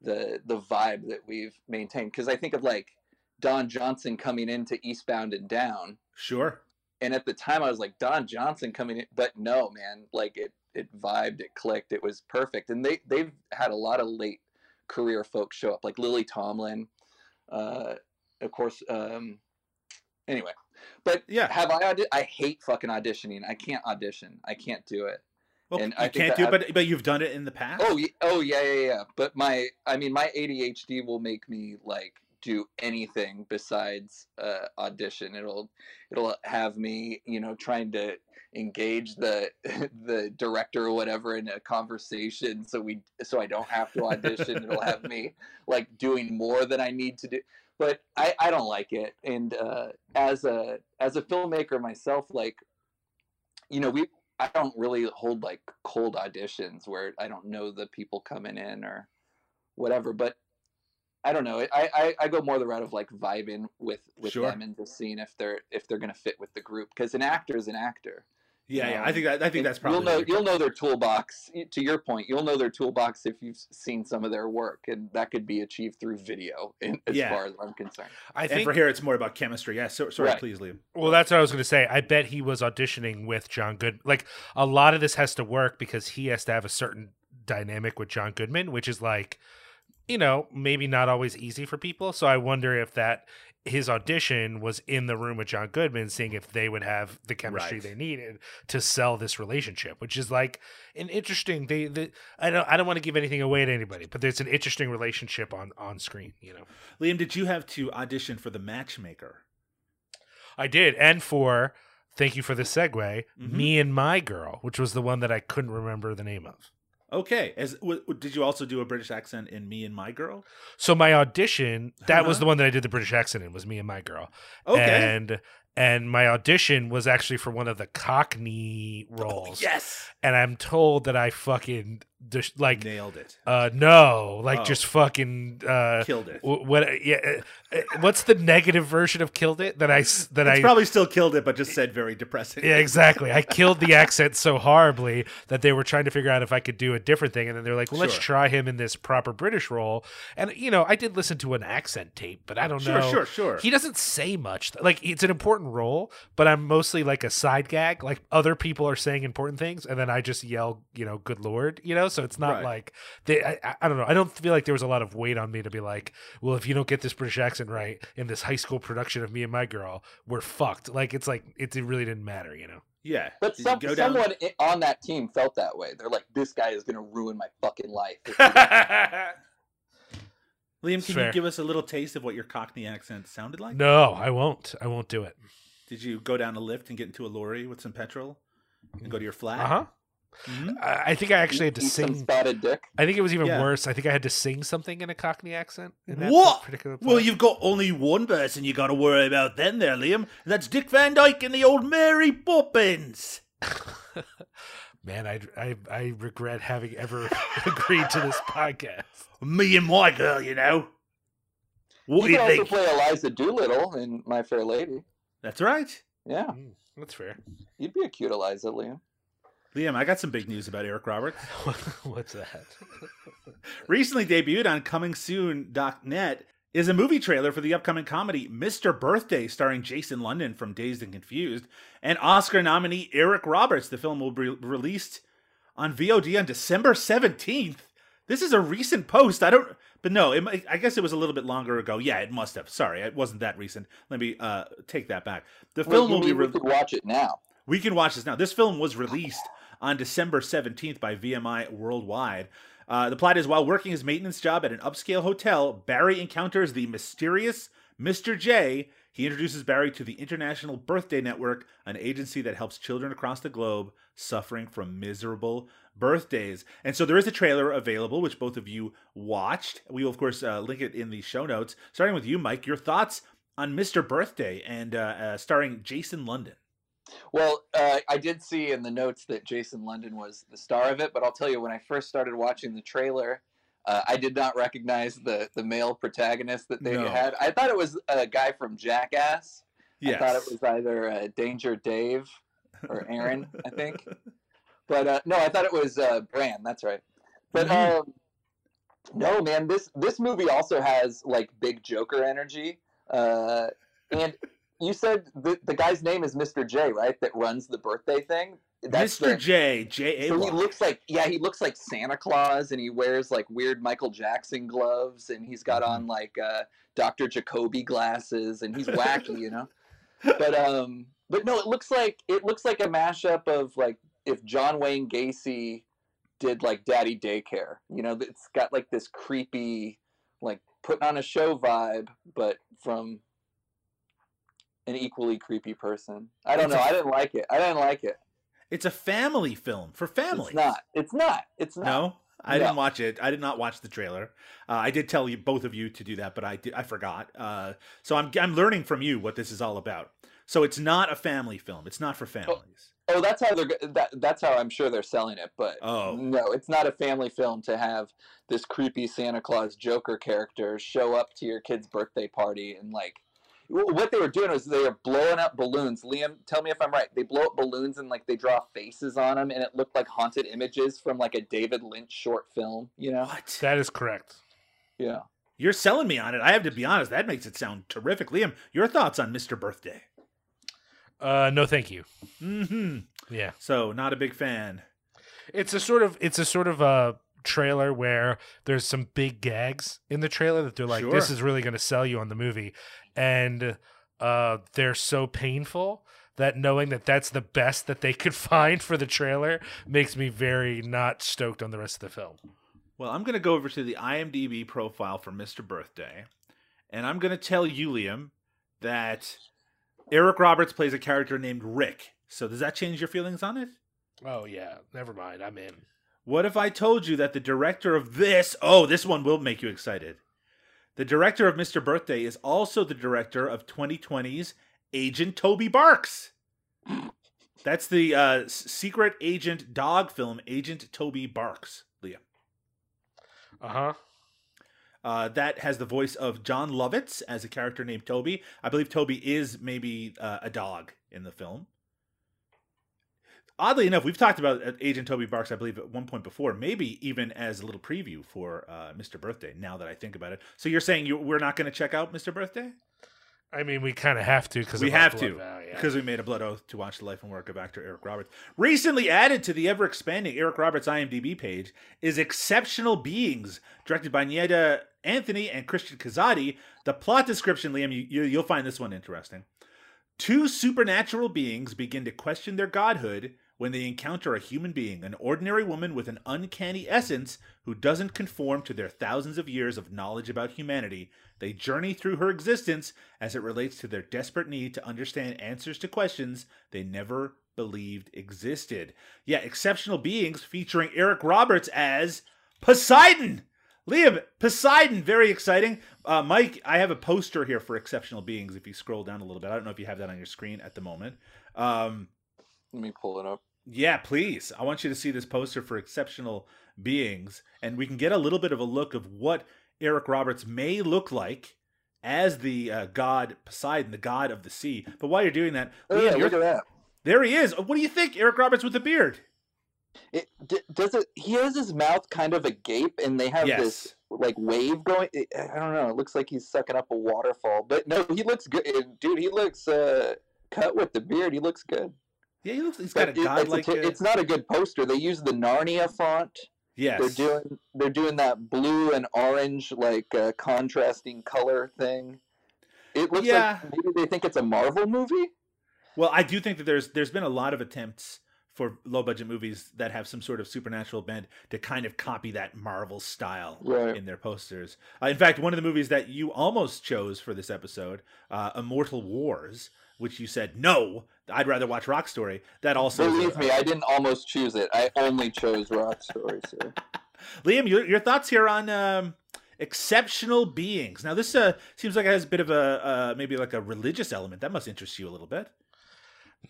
the the vibe that we've maintained because i think of like don johnson coming into eastbound and down Sure. and at the time I was like Don Johnson coming in, but no, man, like it it vibed, it clicked, it was perfect. And they they've had a lot of late career folks show up, like Lily Tomlin, uh, of course. Um, anyway, but Yeah. have I? Audi- I hate fucking auditioning. I can't audition. I can't do it. Well, And you I can't do it, but but you've done it in the past. Oh, oh yeah, yeah, yeah. But my, I mean, my ADHD will make me like do anything besides uh, audition. It'll, it'll have me, you know, trying to engage the the director or whatever in a conversation, so we, so I don't have to audition. it'll have me like doing more than I need to do. But I, I don't like it. And uh, as a as a filmmaker myself, like, you know, we I don't really hold like cold auditions where I don't know the people coming in or whatever. But I don't know. I, I, I go more the route of like vibing with with Sure. them and just seeing if they're if they're gonna fit with the group because an actor is an actor. Yeah, yeah. um, I think that, I think And that's probably you'll know you'll know their toolbox. To your point, you'll know their toolbox if you've seen some of their work, and that could be achieved through video. In, as Yeah. far as I'm concerned. I and think for here, it's more about chemistry. Yeah. So, sorry, Right. please, Liam. Well, that's what I was going to say. I bet he was auditioning with John Good. Like a lot of this has to work because he has to have a certain dynamic with John Goodman, which is like, you know, maybe not always easy for people. So I wonder if that his audition was in the room with John Goodman, seeing if they would have the chemistry Right. they needed to sell this relationship, which is like an interesting. They, they I don't, I don't want to give anything away to anybody, but there's an interesting relationship on on screen. You know, Liam, did you have to audition for the matchmaker? I did, and for thank you for the segue, Mhm. me and my girl, which was the one that I couldn't remember the name of. Okay. As w- did you also do a British accent in Me and My Girl? So my audition, that was Uh-huh. the one that I did the British accent in, was me and my girl. Okay. And and my audition was actually for one of the Cockney roles. yes. And I'm told that I fucking like Nailed it. uh no, like Oh. just fucking uh Killed it. wh- what yeah uh, uh, what's the negative version of killed it that I that It's I probably still killed it, but just said very depressing. Yeah, exactly. I killed the accent so horribly that they were trying to figure out if I could do a different thing. And then they're like, well, let's try him in this proper British role. And, you know, I did listen to an accent tape, but I don't Sure, know. Sure, sure, sure. He doesn't say much. Like, it's an important role, but I'm mostly like a side gag. Like, other people are saying important things, and then I just yell, you know, good Lord, you know? So it's not Right. like, they, I, I- I don't know. I don't feel like there was a lot of weight on me to be like, well, if you don't get this British accent right in this high school production of Me and My Girl, we're fucked. Like, it's like, it really didn't matter, you know? yeah. But some, go down- someone on that team felt that way. They're like, this guy is gonna ruin my fucking life. Liam, can Fair. you give us a little taste of what your Cockney accent sounded like? No, I won't. I won't do it. Did you go down a lift and get into a lorry with some petrol and go to your flat? Uh huh. Mhm. I, I think I actually had to Eat sing. spotted dick. I think it was even Yeah. worse. I think I had to sing something in a Cockney accent. In that What? particular Well, you've got only one person you got to worry about then, there, Liam. That's Dick Van Dyke and the old Mary Poppins. Man, I, I I regret having ever agreed to this podcast. Me and my girl, you know. What you do you can also think? play Eliza Doolittle in My Fair Lady. That's right. Yeah, Mm, that's fair. you'd be a cute Eliza, Liam. Liam, I got some big news about Eric Roberts. What's that? Recently debuted on ComingSoon.net is a movie trailer for the upcoming comedy Mr. Birthday, starring Jason London from Dazed and Confused, and Oscar nominee Eric Roberts. The film will be released on VOD on December 17th. This is a recent post. I don't, but no, it, I guess it was a little bit longer ago. Yeah, it must have. Sorry, it wasn't that recent. Let me uh, take that back. The Wait, film you will be mean we could watch it now. we can watch this now. This film was released on December 17th by VMI Worldwide. Uh, the plot is while working his maintenance job at an upscale hotel, Barry encounters the mysterious Mr. J. He introduces Barry to the International Birthday Network, an agency that helps children across the globe suffering from miserable birthdays. And so there is a trailer available, which both of you watched. We will, of course, uh, link it in the show notes. Starting with you, Mike, your thoughts on Mr. Birthday and uh, uh, starring Jason London. Well, uh, I did see in the notes that Jason London was the star of it, but I'll tell you, when I first started watching the trailer, uh, I did not recognize the the male protagonist that they No. had. I thought it was a guy from Jackass. Yes. I thought it was either uh, Danger Dave or Aaron, I think. But uh, no, I thought it was uh, Brand. That's right. But Mhm. um, no, man, this this movie also has like big Joker energy. Uh, and you said the the guy's name is Mr. J, right? That runs the birthday thing. Mr. the- J. J. A. So he looks like yeah, he looks like Santa Claus, and he wears like weird Michael Jackson gloves, and he's got Mm-hmm. on like uh, Dr. Jacoby glasses, and he's wacky, you know. But um, but no, it looks like it looks like a mashup of like if John Wayne Gacy did like Daddy Daycare, you know. It's got like this creepy, like putting on a show vibe, but from an equally creepy person. I don't It's know. I didn't like it. I didn't like it. It's a family film for families. It's not. It's not. It's not. No, I No. didn't watch it. I did not watch the trailer. Uh, I did tell you both of you to do that, but I did. I forgot. Uh, so I'm I'm learning from you what this is all about. So it's not a family film. It's not for families. Oh, that's how they're. That, that's how I'm sure they're selling it. But Oh. no, it's not a family film to have this creepy Santa Claus Joker character show up to your kid's birthday party and like. Wh- What they were doing was they were blowing up balloons. Liam, tell me if I'm right. They blow up balloons and like they draw faces on them, and it looked like haunted images from like a David Lynch short film. You know? What? That is correct. Yeah. You're selling me on it. I have to be honest. That makes it sound terrific. Liam, your thoughts on Mr. Birthday? Uh, no, thank you. hmm Yeah, So not a big fan. it's a sort of it's a sort of a trailer where there's some big gags in the trailer that they're like, this is really going to sell you on the movie, and uh, they're so painful that knowing that that's the best that they could find for the trailer makes me very not stoked on the rest of the film. Well, I'm going to go over to the IMDb profile for Mr. Birthday, and I'm going to tell you, Liam, that Eric Roberts plays a character named Rick. So does that change your feelings on it? Oh yeah, never mind. I'm in. What if I told you that the director of this, oh, this one will make you excited. The director of Mr. Birthday is also the director of 2020's Agent Toby Barks. That's the uh, secret agent dog film, Agent Toby Barks, Leah. Uh huh. Uh, that has the voice of Jon Lovitz as a character named Toby. I believe Toby is maybe uh, a dog in the film. Oddly enough, we've talked about uh, Agent Toby Barks, I believe, at one point before, maybe even as a little preview for uh, Mr. Birthday. Now that I think about it, so you're saying you, we're not going to check out Mr. Birthday I mean, we kind of have to because we have to because we made a blood oath to watch the life and work of actor Eric Roberts. Recently added to the ever expanding Eric Roberts IMDb page is Exceptional Beings, directed by Nieda Anthony and Christian Kazadi. The plot description, Liam, you, you, you'll find this one interesting. Two supernatural beings begin to question their godhood when they encounter a human being, an ordinary woman with an uncanny essence who doesn't conform to their thousands of years of knowledge about humanity. They journey through her existence as it relates to their desperate need to understand answers to questions they never believed existed. Yeah, exceptional beings featuring Eric Roberts as Poseidon. Liam, Poseidon, very exciting. Uh, Mike, I have a poster here for Exceptional Beings. If you scroll down a little bit, I don't know if you have that on your screen at the moment. Um, Let me pull it up. yeah, please. I want you to see this poster for Exceptional Beings, and we can get a little bit of a look of what Eric Roberts may look like as the uh, god Poseidon, the god of the sea. But while you're doing that, Oh, Liam, yeah, look at that. there he is. What do you think, Eric Roberts with the beard? It, d- does it? He has his mouth kind of agape, and they have Yes. this like wave going. I don't know. It looks like he's sucking up a waterfall, but no, he looks good, dude. He looks uh, cut with the beard. He looks good. Yeah, he looks. He's got a But it- godlike. it's, a, uh, it's not a good poster. They use the Narnia font. yes. They're doing they're doing that blue and orange like uh, contrasting color thing. It looks Yeah. like maybe they think it's a Marvel movie. Well, I do think that there's there's been a lot of attempts for low budget movies that have some sort of supernatural bent to kind of copy that Marvel style Right. in their posters. Uh, in fact, one of the movies that you almost chose for this episode, uh, Immortal Wars, which you said no, I'd rather watch Rock Story. That also is a- Believe me, I didn't almost choose it. I only chose Rock Story. So. Liam, your, your thoughts here on um, exceptional beings? Now, this uh, seems like it has a bit of a uh, maybe like a religious element. That must interest you a little bit.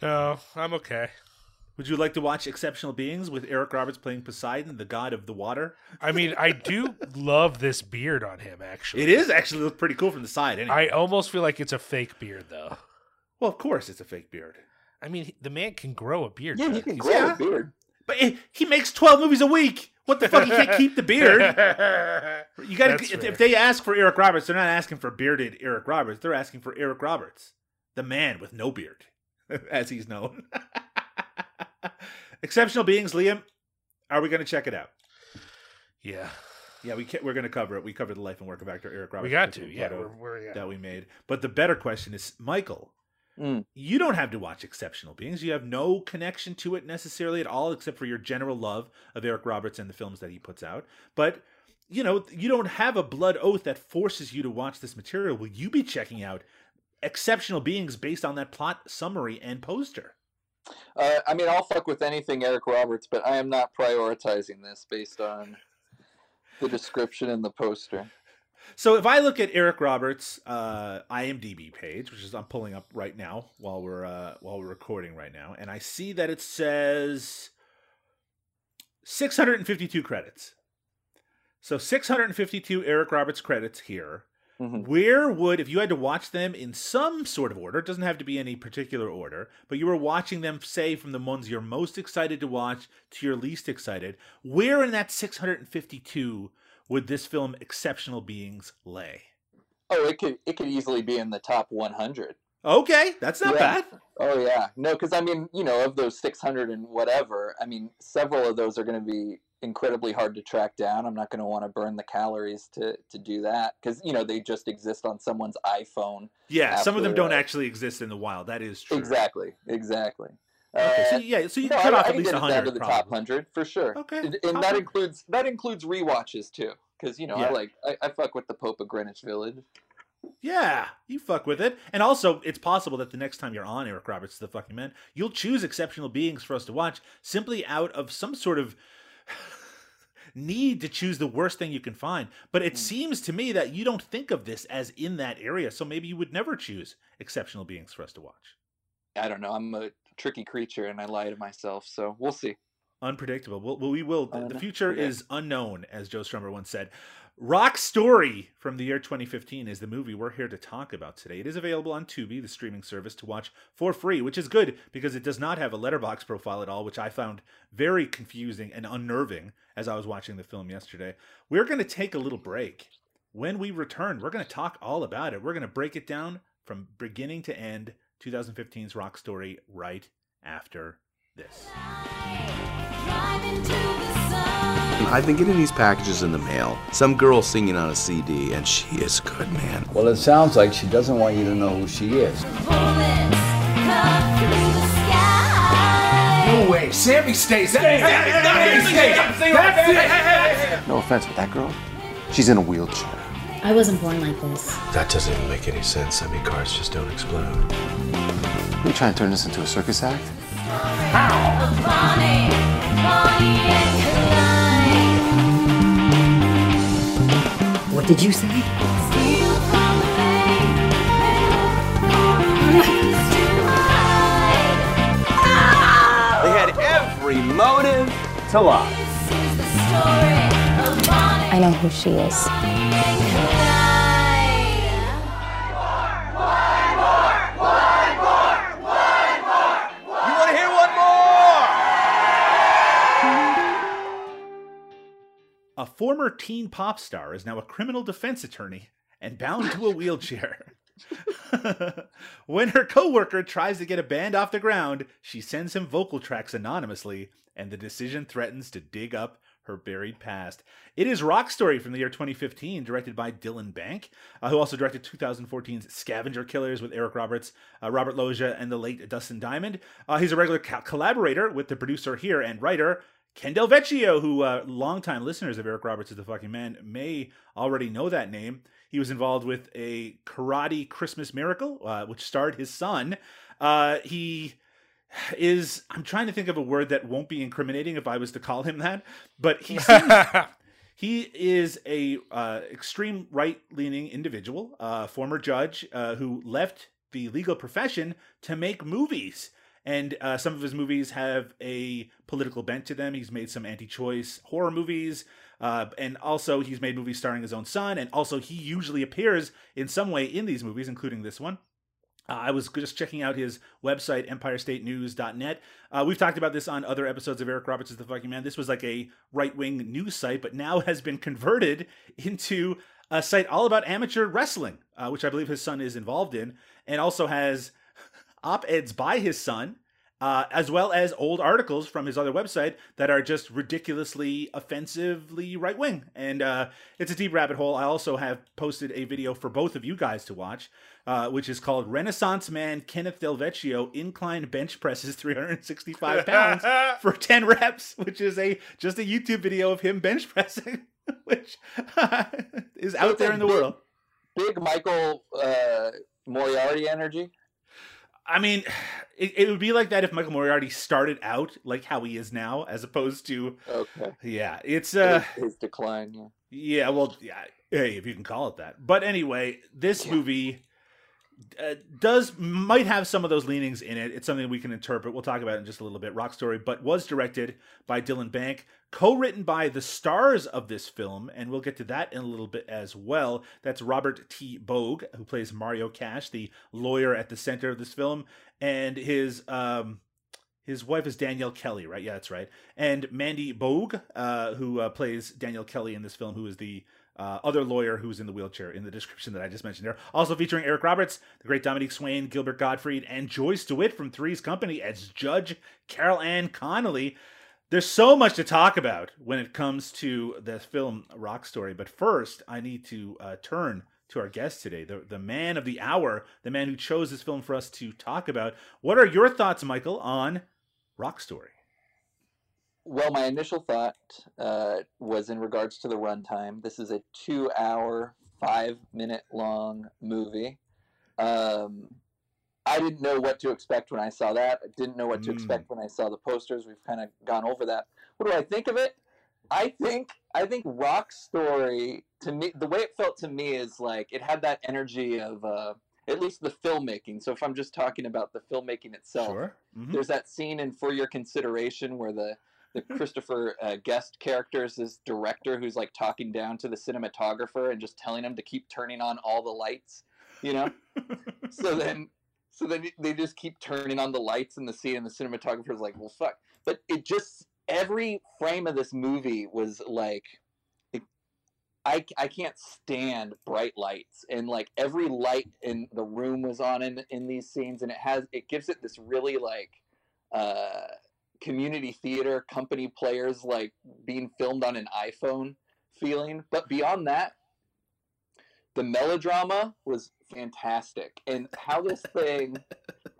No, I'm okay. Would you like to watch Exceptional Beings with Eric Roberts playing Poseidon, the god of the water? I mean, I do love this beard on him. Actually, It is actually look pretty cool from the side. Anyway. I almost feel like it's a fake beard, though. well, of course, it's a fake beard, I mean, the man can grow a beard. Yeah, he can grow Yeah. a beard. but he, he makes twelve movies a week. What the fuck? He can't keep the beard. You got to. If, if they ask for Eric Roberts, they're not asking for bearded Eric Roberts. They're asking for Eric Roberts, the man with no beard, as he's known. Exceptional Beings, Liam. Are we going to check it out? yeah, Yeah, we can, we're going to cover it. We covered the life and work of actor Eric Roberts. we got to. Yeah, we're, we're yeah. that we made. But the better question is, Michael, Mm. you don't have to watch Exceptional Beings. You have no connection to it necessarily at all, except for your general love of Eric Roberts and the films that he puts out. But you know, you don't have a blood oath that forces you to watch this material. Will you be checking out Exceptional Beings based on that plot summary and poster? Uh, I mean, I'll fuck with anything Eric Roberts, but I am not prioritizing this based on the description in the poster. So if I look at Eric Roberts' uh, IMDb page, which is I'm pulling up right now while we're uh, while we're recording right now, and I see that it says 652 credits. So 652 Eric Roberts credits here. Mhm. Where would, if you had to watch them in some sort of order, it doesn't have to be any particular order, but you were watching them, say, from the ones you're most excited to watch to your least excited, where in that 652 would this film Exceptional Beings lay? Oh, it could it could easily be in the top 100. Okay, that's not Yeah. bad. Oh yeah, no, because I mean, you know, of those 600 and whatever, I mean, several of those are going to be incredibly hard to track down. I'm not going to want to burn the calories to to do that because you know they just exist on someone's iPhone. Yeah, some of them don't actually exist in the wild. That is true. Exactly, exactly. Okay, so Uh, yeah, so you no, cut I, off I at least it down 100 to the probably. top hundred for sure. Okay, and, and that includes that includes rewatches too, because you know Yeah. I like I, I fuck with the Pope of Greenwich Village. Yeah, you fuck with it. And also, it's possible that the next time you're on Eric Roberts, the fucking man, you'll choose exceptional beings for us to watch simply out of some sort of need to choose the worst thing you can find. But it Mm. seems to me that you don't think of this as in that area, so maybe you would never choose exceptional beings for us to watch. I don't know. I'm a tricky creature, and I lie to myself. So we'll see. Unpredictable. Well, we will. The, the Unpredictable. future is unknown, as Joe Strummer once said. Rock Story from the year 2015 is the movie we're here to talk about today. It is available on Tubi, the streaming service, to watch for free, which is good because it does not have a Letterboxd profile at all, which I found very confusing and unnerving as I was watching the film yesterday. We're going to take a little break. When we return, we're going to talk all about it. We're going to break it down from beginning to end, 2015's Rock Story, right after this. I've been getting these packages in the mail. Some girl singing on a CD, and she is good, man. Well, it sounds like she doesn't want you to know who she is. Bullets come through the sky. You stays. Sammy stays. That's it. No offense, but that girl, she's in a wheelchair. I wasn't born like this. That doesn't even make any sense. I mean, cars just don't explode. Are you trying to turn this into a circus act? What did you say? They had every motive to lie. I know who she is. Former teen pop star is now a criminal defense attorney and bound to a wheelchair. when her coworker tries to get a band off the ground, she sends him vocal tracks anonymously, and the decision threatens to dig up her buried past. It is Rock Story from the year 2015, directed by Dylan Bank, uh, who also directed 2014's Scavenger Killers with Eric Roberts, uh, Robert Loggia, and the late Dustin Diamond. Uh, he's a regular co- collaborator with the producer here and writer Ken Del Vecchio, who uh, longtime listeners of Eric Roberts is the fucking man may already know that name. He was involved with a karate Christmas miracle, uh, which starred his son. Uh, he is I'm trying to think of a word that won't be incriminating if I was to call him that, but he seems he is a uh, extreme right leaning individual, uh, former judge uh, who left the legal profession to make movies. And uh, some of his movies have a political bent to them. He's made some anti-choice horror movies, uh, and also he's made movies starring his own son. And also he usually appears in some way in these movies, including this one. Uh, I was just checking out his website, EmpireStateNews.net. Uh, we've talked about this on other episodes of Eric Roberts is the Fucking Man. This was like a right wing news site, but now has been converted into a site all about amateur wrestling, uh, which I believe his son is involved in, and also has op eds by his son. Uh, as well as old articles from his other website that are just ridiculously offensively right wing. And uh, it's a deep rabbit hole. I also have posted a video for both of you guys to watch, uh, which is called Renaissance Man Kenneth Del Vecchio Incline Bench Presses 365 Pounds for 10 reps, which is a just a YouTube video of him bench pressing, which is out it's there in the big- world. Big Michael uh, Moriarty energy. I mean, it, it would be like that if Michael Moriarty started out like how he is now, as opposed to Okay. yeah, it's uh his, his decline. Yeah. yeah, well yeah, hey, if you can call it that. But anyway, this Yeah. movie uh, does might have some of those leanings in it. It's something we can interpret. We'll talk about it in just a little bit. Rock Story, but was directed by Dylan Bank, co-written by the stars of this film, and we'll get to that in a little bit as well. That's Robert T. Bogue, who plays Mario Cash, the lawyer at the center of this film, and his um his wife is Danielle Kelly, right? Yeah, that's right. And Mandy Bogue, uh, who uh, plays Danielle Kelly in this film, who is the uh, other lawyer who's in the wheelchair in the description that I just mentioned there. Also featuring Eric Roberts, the great Dominique Swain, Gilbert Gottfried, and Joyce DeWitt from Three's Company as Judge Carol Ann Connolly. There's so much to talk about when it comes to the film Rock Story, but first I need to uh, turn to our guest today, the, the man of the hour, the man who chose this film for us to talk about. What are your thoughts, Michael, on Rock Story? Well, my initial thought uh, was in regards to the runtime. This is a two-hour, five-minute-long movie. Um, I didn't know what to expect when I saw that. I didn't know what to Mm. expect when I saw the posters. We've kind of gone over that. What do I think of it? I think I think Rock Story to me, the way it felt to me is like it had that energy of uh, at least the filmmaking. So if I'm just talking about the filmmaking itself, Sure. Mhm. there's that scene in For Your Consideration where the the Christopher uh, Guest character is this director who's like talking down to the cinematographer and just telling him to keep turning on all the lights, you know. so then, so then they just keep turning on the lights in the scene, and the cinematographer's like, "Well, fuck." But it just every frame of this movie was like. It, I, I can't stand bright lights and like every light in the room was on in, in these scenes and it has it gives it this really like uh community theater company players like being filmed on an iPhone feeling. But beyond that, the melodrama was fantastic. And how this thing,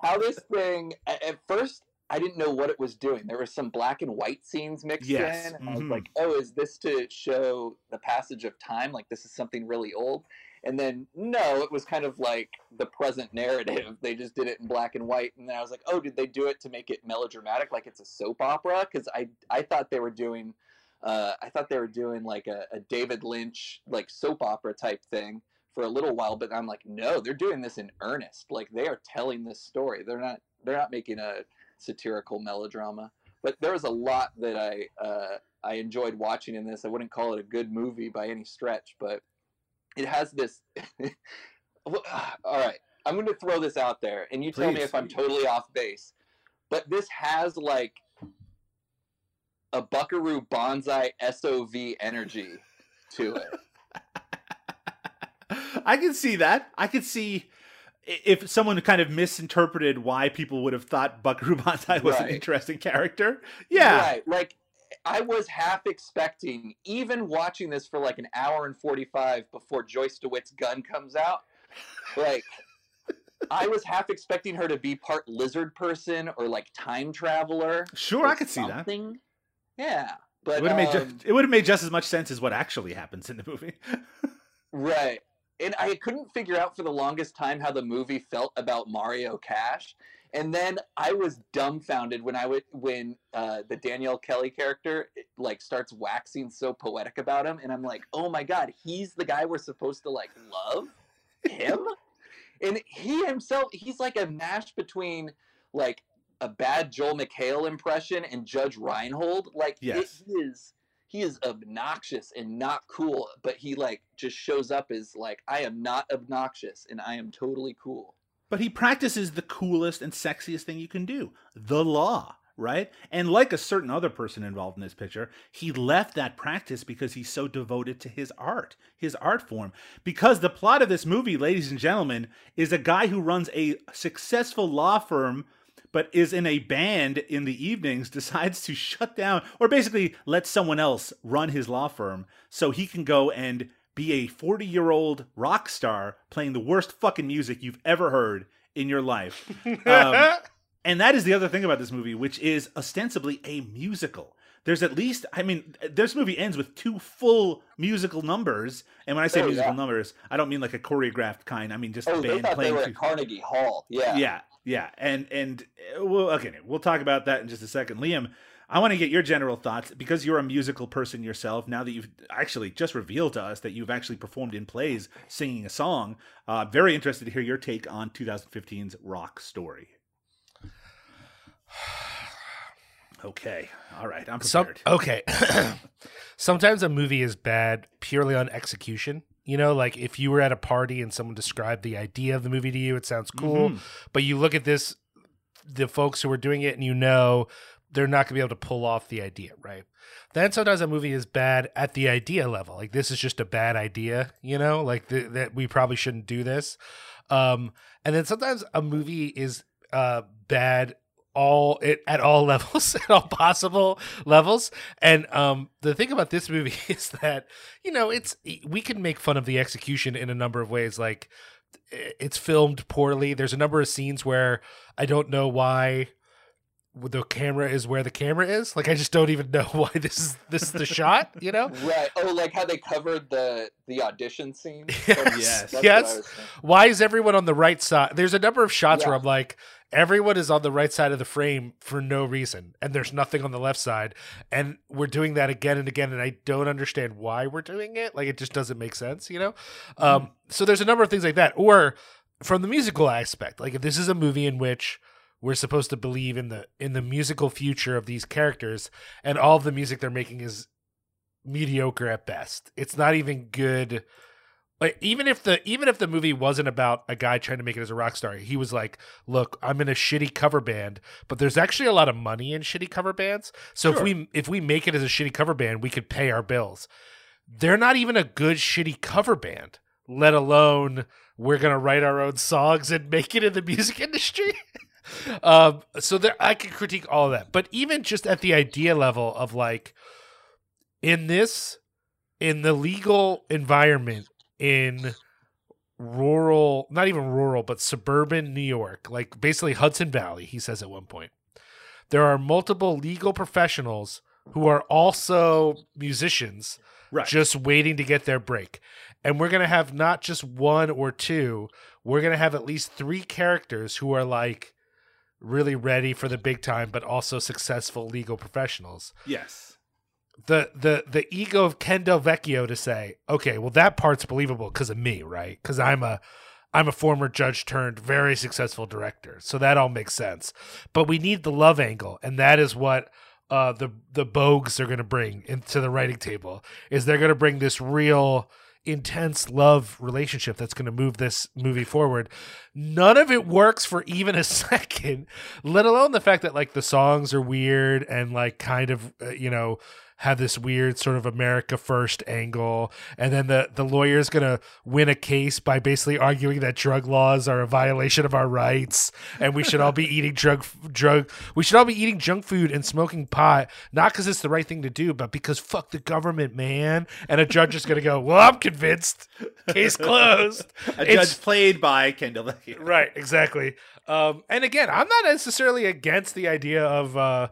how this thing, at first, I didn't know what it was doing. There were some black and white scenes mixed Yes, in. And I was mhm. like, oh, is this to show the passage of time? Like this is something really old? And then no, it was kind of like the present narrative. They just did it in black and white. And then I was like, oh, did they do it to make it melodramatic, like it's a soap opera? Because I I thought they were doing, uh, I thought they were doing like a, a David Lynch like soap opera type thing for a little while. But I'm like, no, they're doing this in earnest. Like they are telling this story. They're not they're not making a satirical melodrama. But there was a lot that I uh, I enjoyed watching in this. I wouldn't call it a good movie by any stretch, but it has this. Uh, all right, I'm going to throw this out there, and you tell me if I'm totally off base. But this has like a Buckaroo Banzai SOV energy to it. I can see that. I could see if someone kind of misinterpreted why people would have thought Buckaroo Banzai was an interesting character. Yeah. Right. Like I was half expecting, even watching this for like an hour and 45 before Joyce DeWitt's gun comes out, like I was half expecting her to be part lizard person or like time traveler. Sure, I could see that. something. Yeah. But It would have made um, ju- it would have made just as much sense as what actually happens in the movie. Right. And I couldn't figure out for the longest time how the movie felt about Mario Cash. And then I was dumbfounded when I would when uh, the Danielle Kelly character it, like starts waxing so poetic about him, and I'm like, oh my god, he's the guy we're supposed to like love, him, and he himself, he's like a mash between like a bad Joel McHale impression and Judge Reinhold. Like it Yes. is he is obnoxious and not cool, but he like just shows up as like I am not obnoxious and I am totally cool. But he practices the coolest and sexiest thing you can do the law, right? And like a certain other person involved in this picture, he left that practice because he's so devoted to his art, his art form. Because the plot of this movie, ladies and gentlemen, is a guy who runs a successful law firm. But is in a band in the evenings, decides to shut down or basically let someone else run his law firm so he can go and be a 40 year old rock star playing the worst fucking music you've ever heard in your life. Um, and that is the other thing about this movie, which is ostensibly a musical. There's at least, I mean, this movie ends with two full musical numbers. And when I say Oh, musical yeah. numbers, I don't mean like a choreographed kind. I mean just Oh, the they band thought they playing. were two- at Carnegie Hall. Yeah. yeah, yeah, and and uh, well, okay, we'll talk about that in just a second. Liam, I want to get your general thoughts because you're a musical person yourself. Now that you've actually just revealed to us that you've actually performed in plays singing a song, uh, very interested to hear your take on 2015's Rock Story. Okay, all right, I'm Some prepared. okay. Sometimes a movie is bad purely on execution. You know, like if you were at a party and someone described the idea of the movie to you, it sounds cool. Mhm. But you look at this, the folks who are doing it, and you know they're not going to be able to pull off the idea, right? Then sometimes a movie is bad at the idea level. Like this is just a bad idea, you know, like th- that we probably shouldn't do this. Um, and then sometimes a movie is uh, bad all it at all levels at all possible levels and um the thing about this movie is that you know it's we can make fun of the execution in a number of ways like it's filmed poorly there's a number of scenes where i don't know why the camera is where the camera is like i just don't even know why this is this is the shot you know Right. Oh, like how they covered the the audition scene. Yes. Yes. Yes. why is everyone on the right side? There's a number of shots where I'm like, everyone is on the right side of the frame for no reason, and there's nothing on the left side, and we're doing that again and again, and I don't understand why we're doing it. Like it just doesn't make sense, you know. Um, so there's a number of things like that, or from the musical aspect, like if this is a movie in which we're supposed to believe in the in the musical future of these characters, and all of the music they're making is mediocre at best. It's not even good. Like even if the even if the movie wasn't about a guy trying to make it as a rock star he was like look i'm in a shitty cover band but there's actually a lot of money in shitty cover bands. So if we if we make it as a shitty cover band we could pay our bills. They're not even a good shitty cover band let alone we're gonna write our own songs and make it in the music industry um so there i can critique all of that but even just at the idea level of like in this in the legal environment in rural not even rural but suburban new york like basically hudson valley he says at one point there are multiple legal professionals who are also musicians Right. just waiting to get their break. And we're going to have not just one or two, we're going to have at least three characters who are like really ready for the big time, but also successful legal professionals. yes. The the the ego of Ken Del Vecchio to say, okay, well that part's believable because of me, right? Because I'm a I'm a former judge turned very successful director, so that all makes sense. But we need the love angle, and that is what uh, the the Bogues are going to bring into the writing table. Is they're going to bring this real intense love relationship that's going to move this movie forward. None of it works for even a second, let alone the fact that like the songs are weird and like kind of uh, you know have this weird sort of America first angle, and then the the lawyer's gonna win a case by basically arguing that drug laws are a violation of our rights, and we should all be eating drug drug we should all be eating junk food and smoking pot, not because it's the right thing to do, but because fuck the government, man. And a judge is gonna go, well, I'm convinced, case closed. A It's- judge played by Kendall right exactly um and again i'm not necessarily against the idea of uh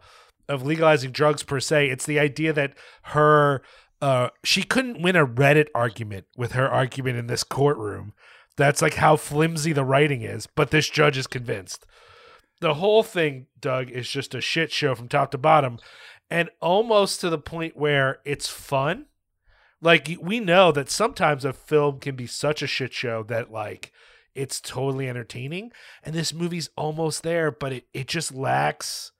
of legalizing drugs per se it's the idea that her uh she couldn't win a reddit argument with her argument in this courtroom. That's like how flimsy the writing is but this judge is convinced. The whole thing doug is just a shit show from top to bottom and almost to the point where it's fun. Like we know that sometimes a film can be such a shit show that like it's totally entertaining and this movie's almost there but it, it just lacks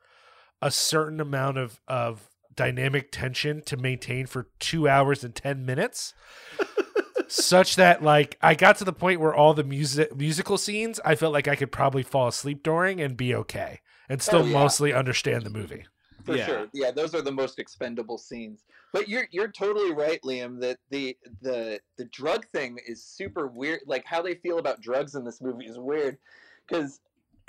a certain amount of of dynamic tension to maintain for two hours and 10 minutes such that like i got to the point where all the music musical scenes i felt like i could probably fall asleep during and be okay and oh, still Oh, yeah. mostly understand the movie for Yeah. sure. Yeah, those are the most expendable scenes. But you're you're totally right, Liam. That the the the drug thing is super weird. Like how they feel about drugs in this movie is weird, because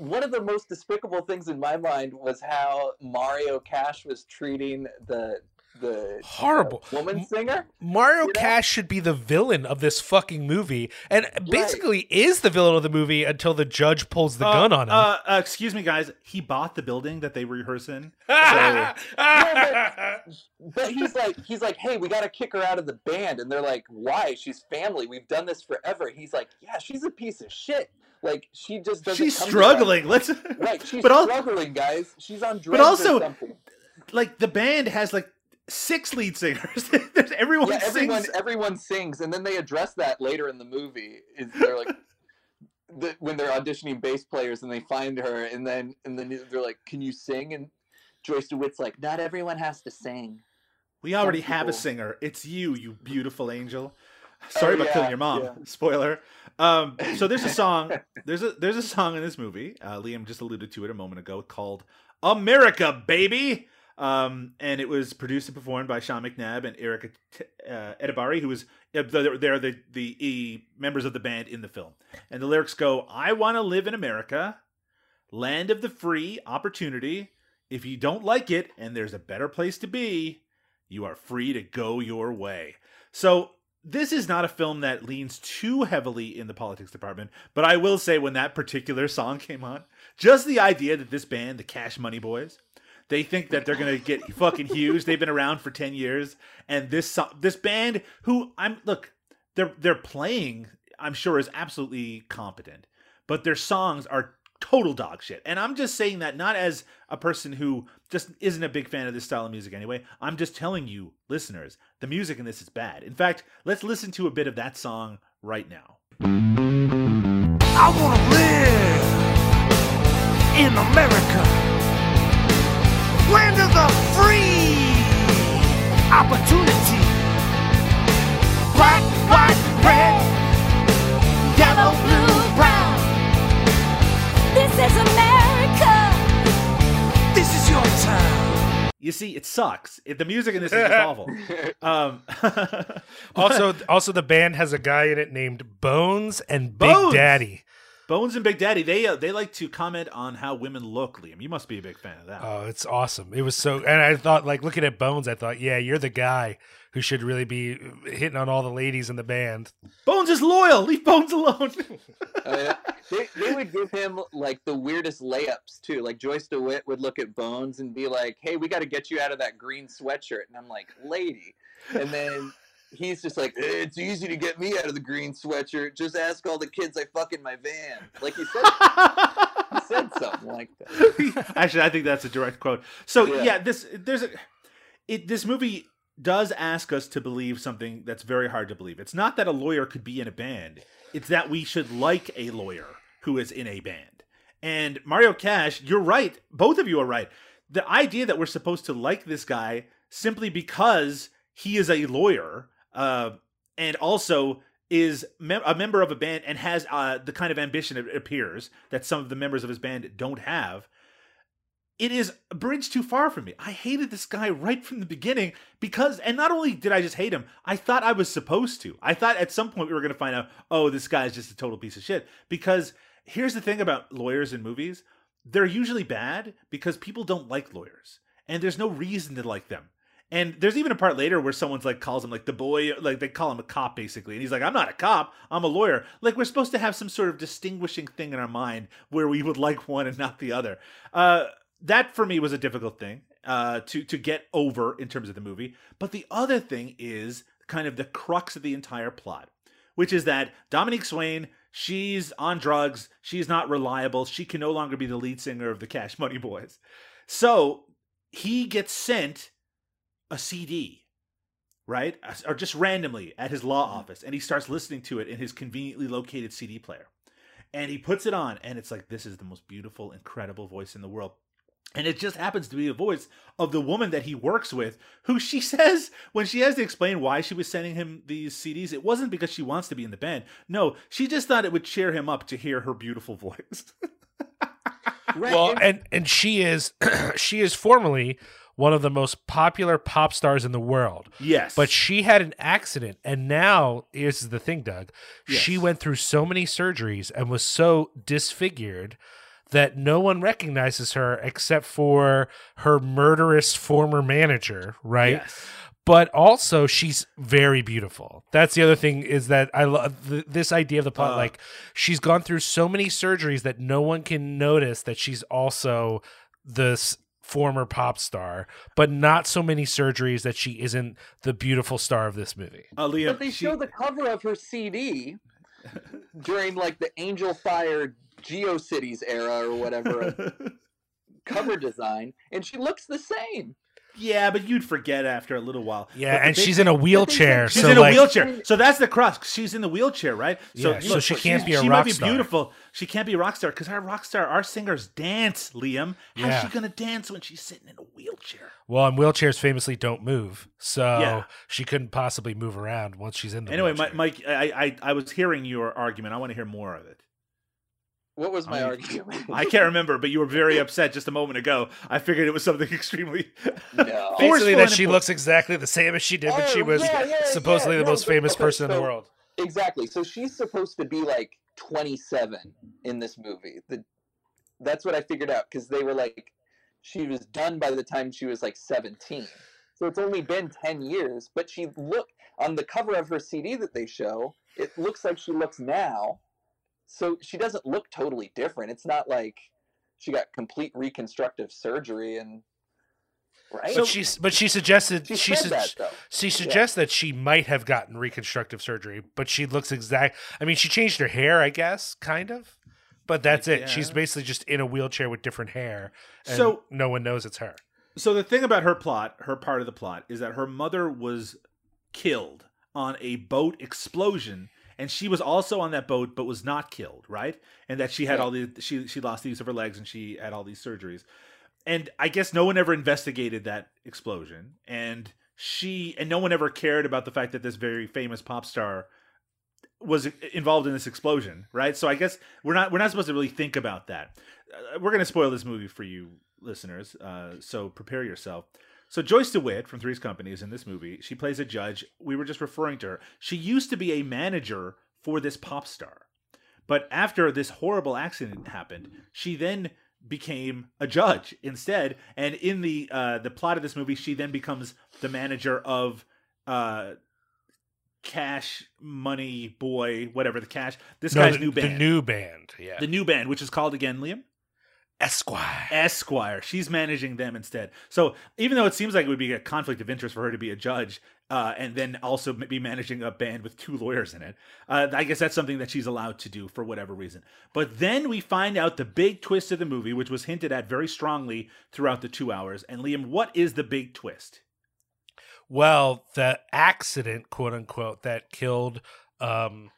one of the most despicable things in my mind was how Mario Cash was treating the the Horrible. uh, woman singer. Mario You know? Cash should be the villain of this fucking movie, and basically is the villain of the movie until the judge pulls the Uh, gun on him. Uh, uh, excuse me, guys. He bought the building that they rehearse in. But he's like, he's like, hey, we got to kick her out of the band, and they're like, why? She's family. We've done this forever. He's like, yeah, she's a piece of shit. Like she just doesn't. She's come struggling. Let's. Right, she's but al- struggling, guys. She's on drugs. also- or something. like the band has like six lead singers. There's everyone yeah, everyone, sings. everyone sings, and then they address that later in the movie. Is they're like. The, when they're auditioning bass players and they find her and then and then they're like, "Can you sing?" And Joyce DeWitt's like, "Not everyone has to sing." We already have a singer. It's you, you beautiful angel. Sorry Oh, about yeah, killing your mom. yeah. Spoiler. Um, so there's a song. There's a there's a song in this movie. Uh, Liam just alluded to it a moment ago called "America, Baby," um, and it was produced and performed by Sean McNabb and Erica T- uh, Edibari, who was uh, they're the the e members of the band in the film. And the lyrics go, "I want to live in America, land of the free, opportunity. If you don't like it, and there's a better place to be." you are free to go your way. So this is not a film that leans too heavily in the politics department, but I will say when that particular song came on, just the idea that this band, the Cash Money Boys, they think that they're gonna get fucking huge. They've been around for ten years, and this this band, who I'm look, they're they're playing, I'm sure is absolutely competent, but their songs are total dog shit. And I'm just saying that not as a person who just isn't a big fan of this style of music anyway. I'm just telling you, listeners, the music in this is bad. In fact, let's listen to a bit of that song right now. I wanna live in America, land of the free opportunity. Black, white, red, yellow, blue, brown. This is America. This is your time. You see, it sucks. It, the music in this is just awful. Um, also, also the band has a guy in it named Bones and Big Daddy. Bones and Big Daddy, they uh, they like to comment on how women look. Liam, you must be a big fan of that. Oh, it's awesome. It was so, and I thought, like, looking at Bones, I thought, yeah, you're the guy who should really be hitting on all the ladies in the band. Bones is loyal. Leave Bones alone. I mean, they, they would give him like the weirdest layups too. Like Joyce DeWitt would look at Bones and be like, "Hey, we got to get you out of that green sweatshirt," and I'm like, "Lady," and then he's just like, "Eh, "It's easy to get me out of the green sweatshirt. Just ask all the kids I fuck in my van." Like he said, he said something like that. Actually, I think that's a direct quote. So yeah, Yeah. this there's a it this movie does ask us to believe something that's very hard to believe. It's not that a lawyer could be in a band. It's that we should like a lawyer who is in a band. And Mario Cash, you're right. Both of you are right. The idea that we're supposed to like this guy simply because he is a lawyer uh, and also is mem- a member of a band and has uh, the kind of ambition it appears that some of the members of his band don't have it is a bridge too far for me. I hated this guy right from the beginning because, and not only did I just hate him, I thought I was supposed to. I thought at some point we were going to find out, oh, this guy is just a total piece of shit. Because here's the thing about lawyers in movies they're usually bad because people don't like lawyers, and there's no reason to like them. And there's even a part later where someone's like calls him like the boy, like they call him a cop basically, and he's like, "I'm not a cop, I'm a lawyer." Like we're supposed to have some sort of distinguishing thing in our mind where we would like one and not the other. Uh, that for me was a difficult thing uh, to to get over in terms of the movie. But the other thing is kind of the crux of the entire plot, which is that Dominique Swain, she's on drugs, she's not reliable, she can no longer be the lead singer of the Cash Money Boys. So he gets sent a CD, right? Or just randomly at his law mm-hmm. office, and he starts listening to it in his conveniently located CD player. And he puts it on, and it's like, this is the most beautiful, incredible voice in the world. And it just happens to be the voice of the woman that he works with, who she says, when she has to explain why she was sending him these CDs, it wasn't because she wants to be in the band. No, she just thought it would cheer him up to hear her beautiful voice. Right, Well, and- and and she is she is formerly one of the most popular pop stars in the world. yes. But she had an accident, and now here's the thing, Doug. She went through so many surgeries and was so disfigured that no one recognizes her except for her murderous former manager, right? Yes. But also, she's very beautiful. That's the other thing is that I love th- this idea of the plot. Uh. like, she's gone through so many surgeries that no one can notice that she's also this former pop star, but not so many surgeries that she isn't the beautiful star of this movie. Uh, Liam, But they she- show the cover of her CD during like the Angelfire GeoCities era or whatever cover design, and she looks the same. Yeah, but you'd forget after a little while. Yeah, and big she's in a wheelchair. She's so in a like, wheelchair, so that's the crux. She's in the wheelchair, right? So, Yeah, so she can't be a She rock might be beautiful. She can't be a rock star because our rock star, our singers dance. Liam, how's Yeah. she gonna dance when she's sitting in a wheelchair? Well, and wheelchairs famously don't move, so Yeah. she couldn't possibly move around once she's in the Anyway, wheelchair. Mike, I, I, I was hearing your argument. I want to hear more of it. What was my I- argument? I can't remember, but you were very upset just a moment ago. I figured it was something extremely. No. Basically, that she looks exactly the same as she did when oh, she Oh, was yeah, yeah, supposedly yeah, the no, most famous okay, person in the world. Exactly. So she's supposed to be like 27 in this movie. The, that's what I figured out because they were like, she was done by the time she was like 17. So it's only been 10 years, but she look on the cover of her CD that they show, it looks like she looks now. So she doesn't look totally different. It's not like she got complete reconstructive surgery and right. but she but she suggested She she said su- that, she suggests that she might have gotten reconstructive surgery, but she looks exact. I mean, she changed her hair, I guess, kind of. But that's it. She's basically just in a wheelchair with different hair, and So- no one knows it's her. So the thing about her plot, her part of the plot, is that her mother was killed on a boat explosion, and she was also on that boat, but was not killed, right? And that she had all the she she lost the use of her legs, and she had all these surgeries. And I guess no one ever investigated that explosion, and she and no one ever cared about the fact that this very famous pop star was involved in this explosion, right? So I guess we're not we're not supposed to really think about that. Uh, we're going to spoil this movie for you listeners, uh, so prepare yourself. So Joyce DeWitt from Three's Company is in this movie. She plays a judge. We were just referring to her. She used to be a manager for this pop star, But after this horrible accident happened, she then became a judge instead. And in the uh, the plot of this movie, she then becomes the manager of uh, Cash Money Boy, whatever the Cash. This No, guy's the, new band, The new band. Yeah. the new band, which is called again, Liam. Esquire. Esquire. She's managing them instead. So even though it seems like it would be a conflict of interest for her to be a judge uh, and then also be managing a band with two lawyers in it, uh, I guess that's something that she's allowed to do for whatever reason. But then we find out the big twist of the movie, which was hinted at very strongly throughout the two hours. And Liam, what is the big twist? Well, the accident, quote unquote, that killed um,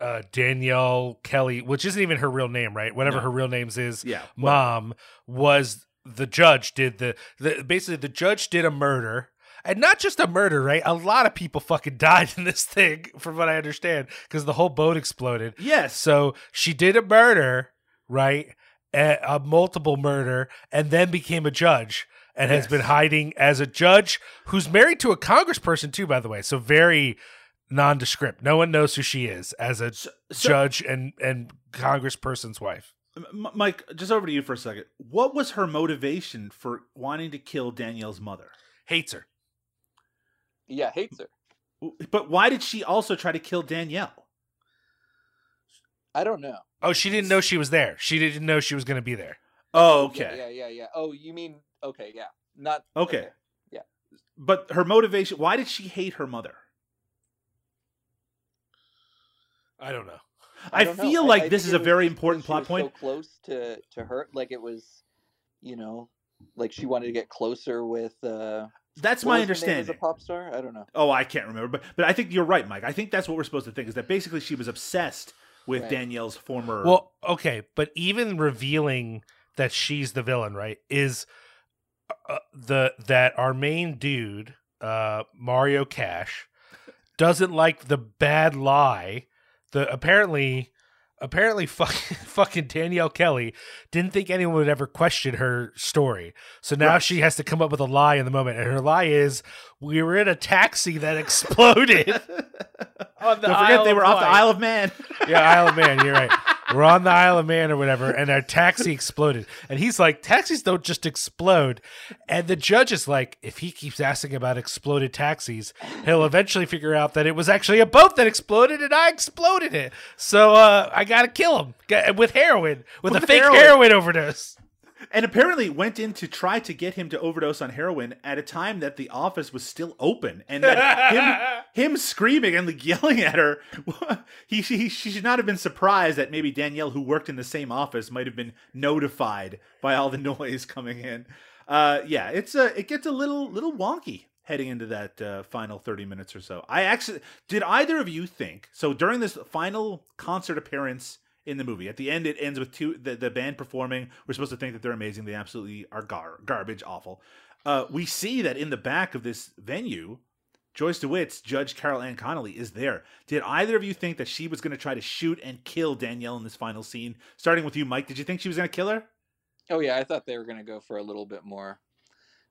uh, Danielle Kelly, which isn't even her real name, right? Whatever No. her real name's is, Yeah, mom was the judge did the, the basically the judge did a murder. And not just a murder, right? A lot of people fucking died in this thing, from what I understand, because the whole boat exploded. Yes. So she did a murder, right? A, a multiple murder, and then became a judge and has been hiding as a judge who's married to a congressperson too, by the way. So very nondescript. No one knows who she is as a so- judge and and congressperson's wife. Mike, just over to you for a second. What was her motivation for wanting to kill Danielle's mother? Hates her. Yeah, hates her. But why did she also try to kill Danielle? I don't know. Oh, she didn't know she was there. She didn't know she was going to be there. Oh, Yeah, okay. Yeah, yeah, yeah. Oh, you mean okay? Yeah, not Okay. Yeah. But her motivation, why did she hate her mother? I don't know. I, don't know. feel I- like I this think is a very just because important she plot was point. So close to to her, like it was, you know, like she wanted to get closer with. uh That's what my was her as understanding. a pop star. I don't know. Oh, I can't remember, but but I think you're right, Mike. I think that's what we're supposed to think is that basically she was obsessed with Right. Danielle's former. Well, okay, but even revealing that she's the villain, right, is uh, the that our main dude, uh, Mario Cash, doesn't like the bad lie. The apparently, apparently, fucking fucking Danielle Kelly didn't think anyone would ever question her story. So now Right. she has to come up with a lie in the moment, and her lie is we were in a taxi that exploded. on the Don't forget Isle they were off the Isle of Man. Yeah, Isle of Man. You're right. We're on the Isle of Man or whatever, and our taxi exploded. And he's like, taxis don't just explode. And the judge is like, if he keeps asking about exploded taxis, he'll eventually figure out that it was actually a boat that exploded and I exploded it. So uh, I got to kill him with heroin, with, With a fake heroin. heroin. overdose. And apparently went in to try to get him to overdose on heroin at a time that the office was still open and that him him screaming and like yelling at her he, he she should not have been surprised that maybe Danielle who worked in the same office might have been notified by all the noise coming in. Uh yeah it's a it gets a little little wonky heading into that uh, final 30 minutes or so. I actually did either of you think so during this final concert appearance in the movie. At the end, it ends with two the, the band performing. We're supposed to think that they're amazing. They absolutely are gar- garbage, awful. Uh, we see that in the back of this venue, Joyce DeWitt's Judge Carol Ann Connolly is there. Did either of you think that she was going to try to shoot and kill Danielle in this final scene? Starting with you, Mike. Did you think she was going to kill her? Oh yeah, I thought they were gonna go for a little bit more.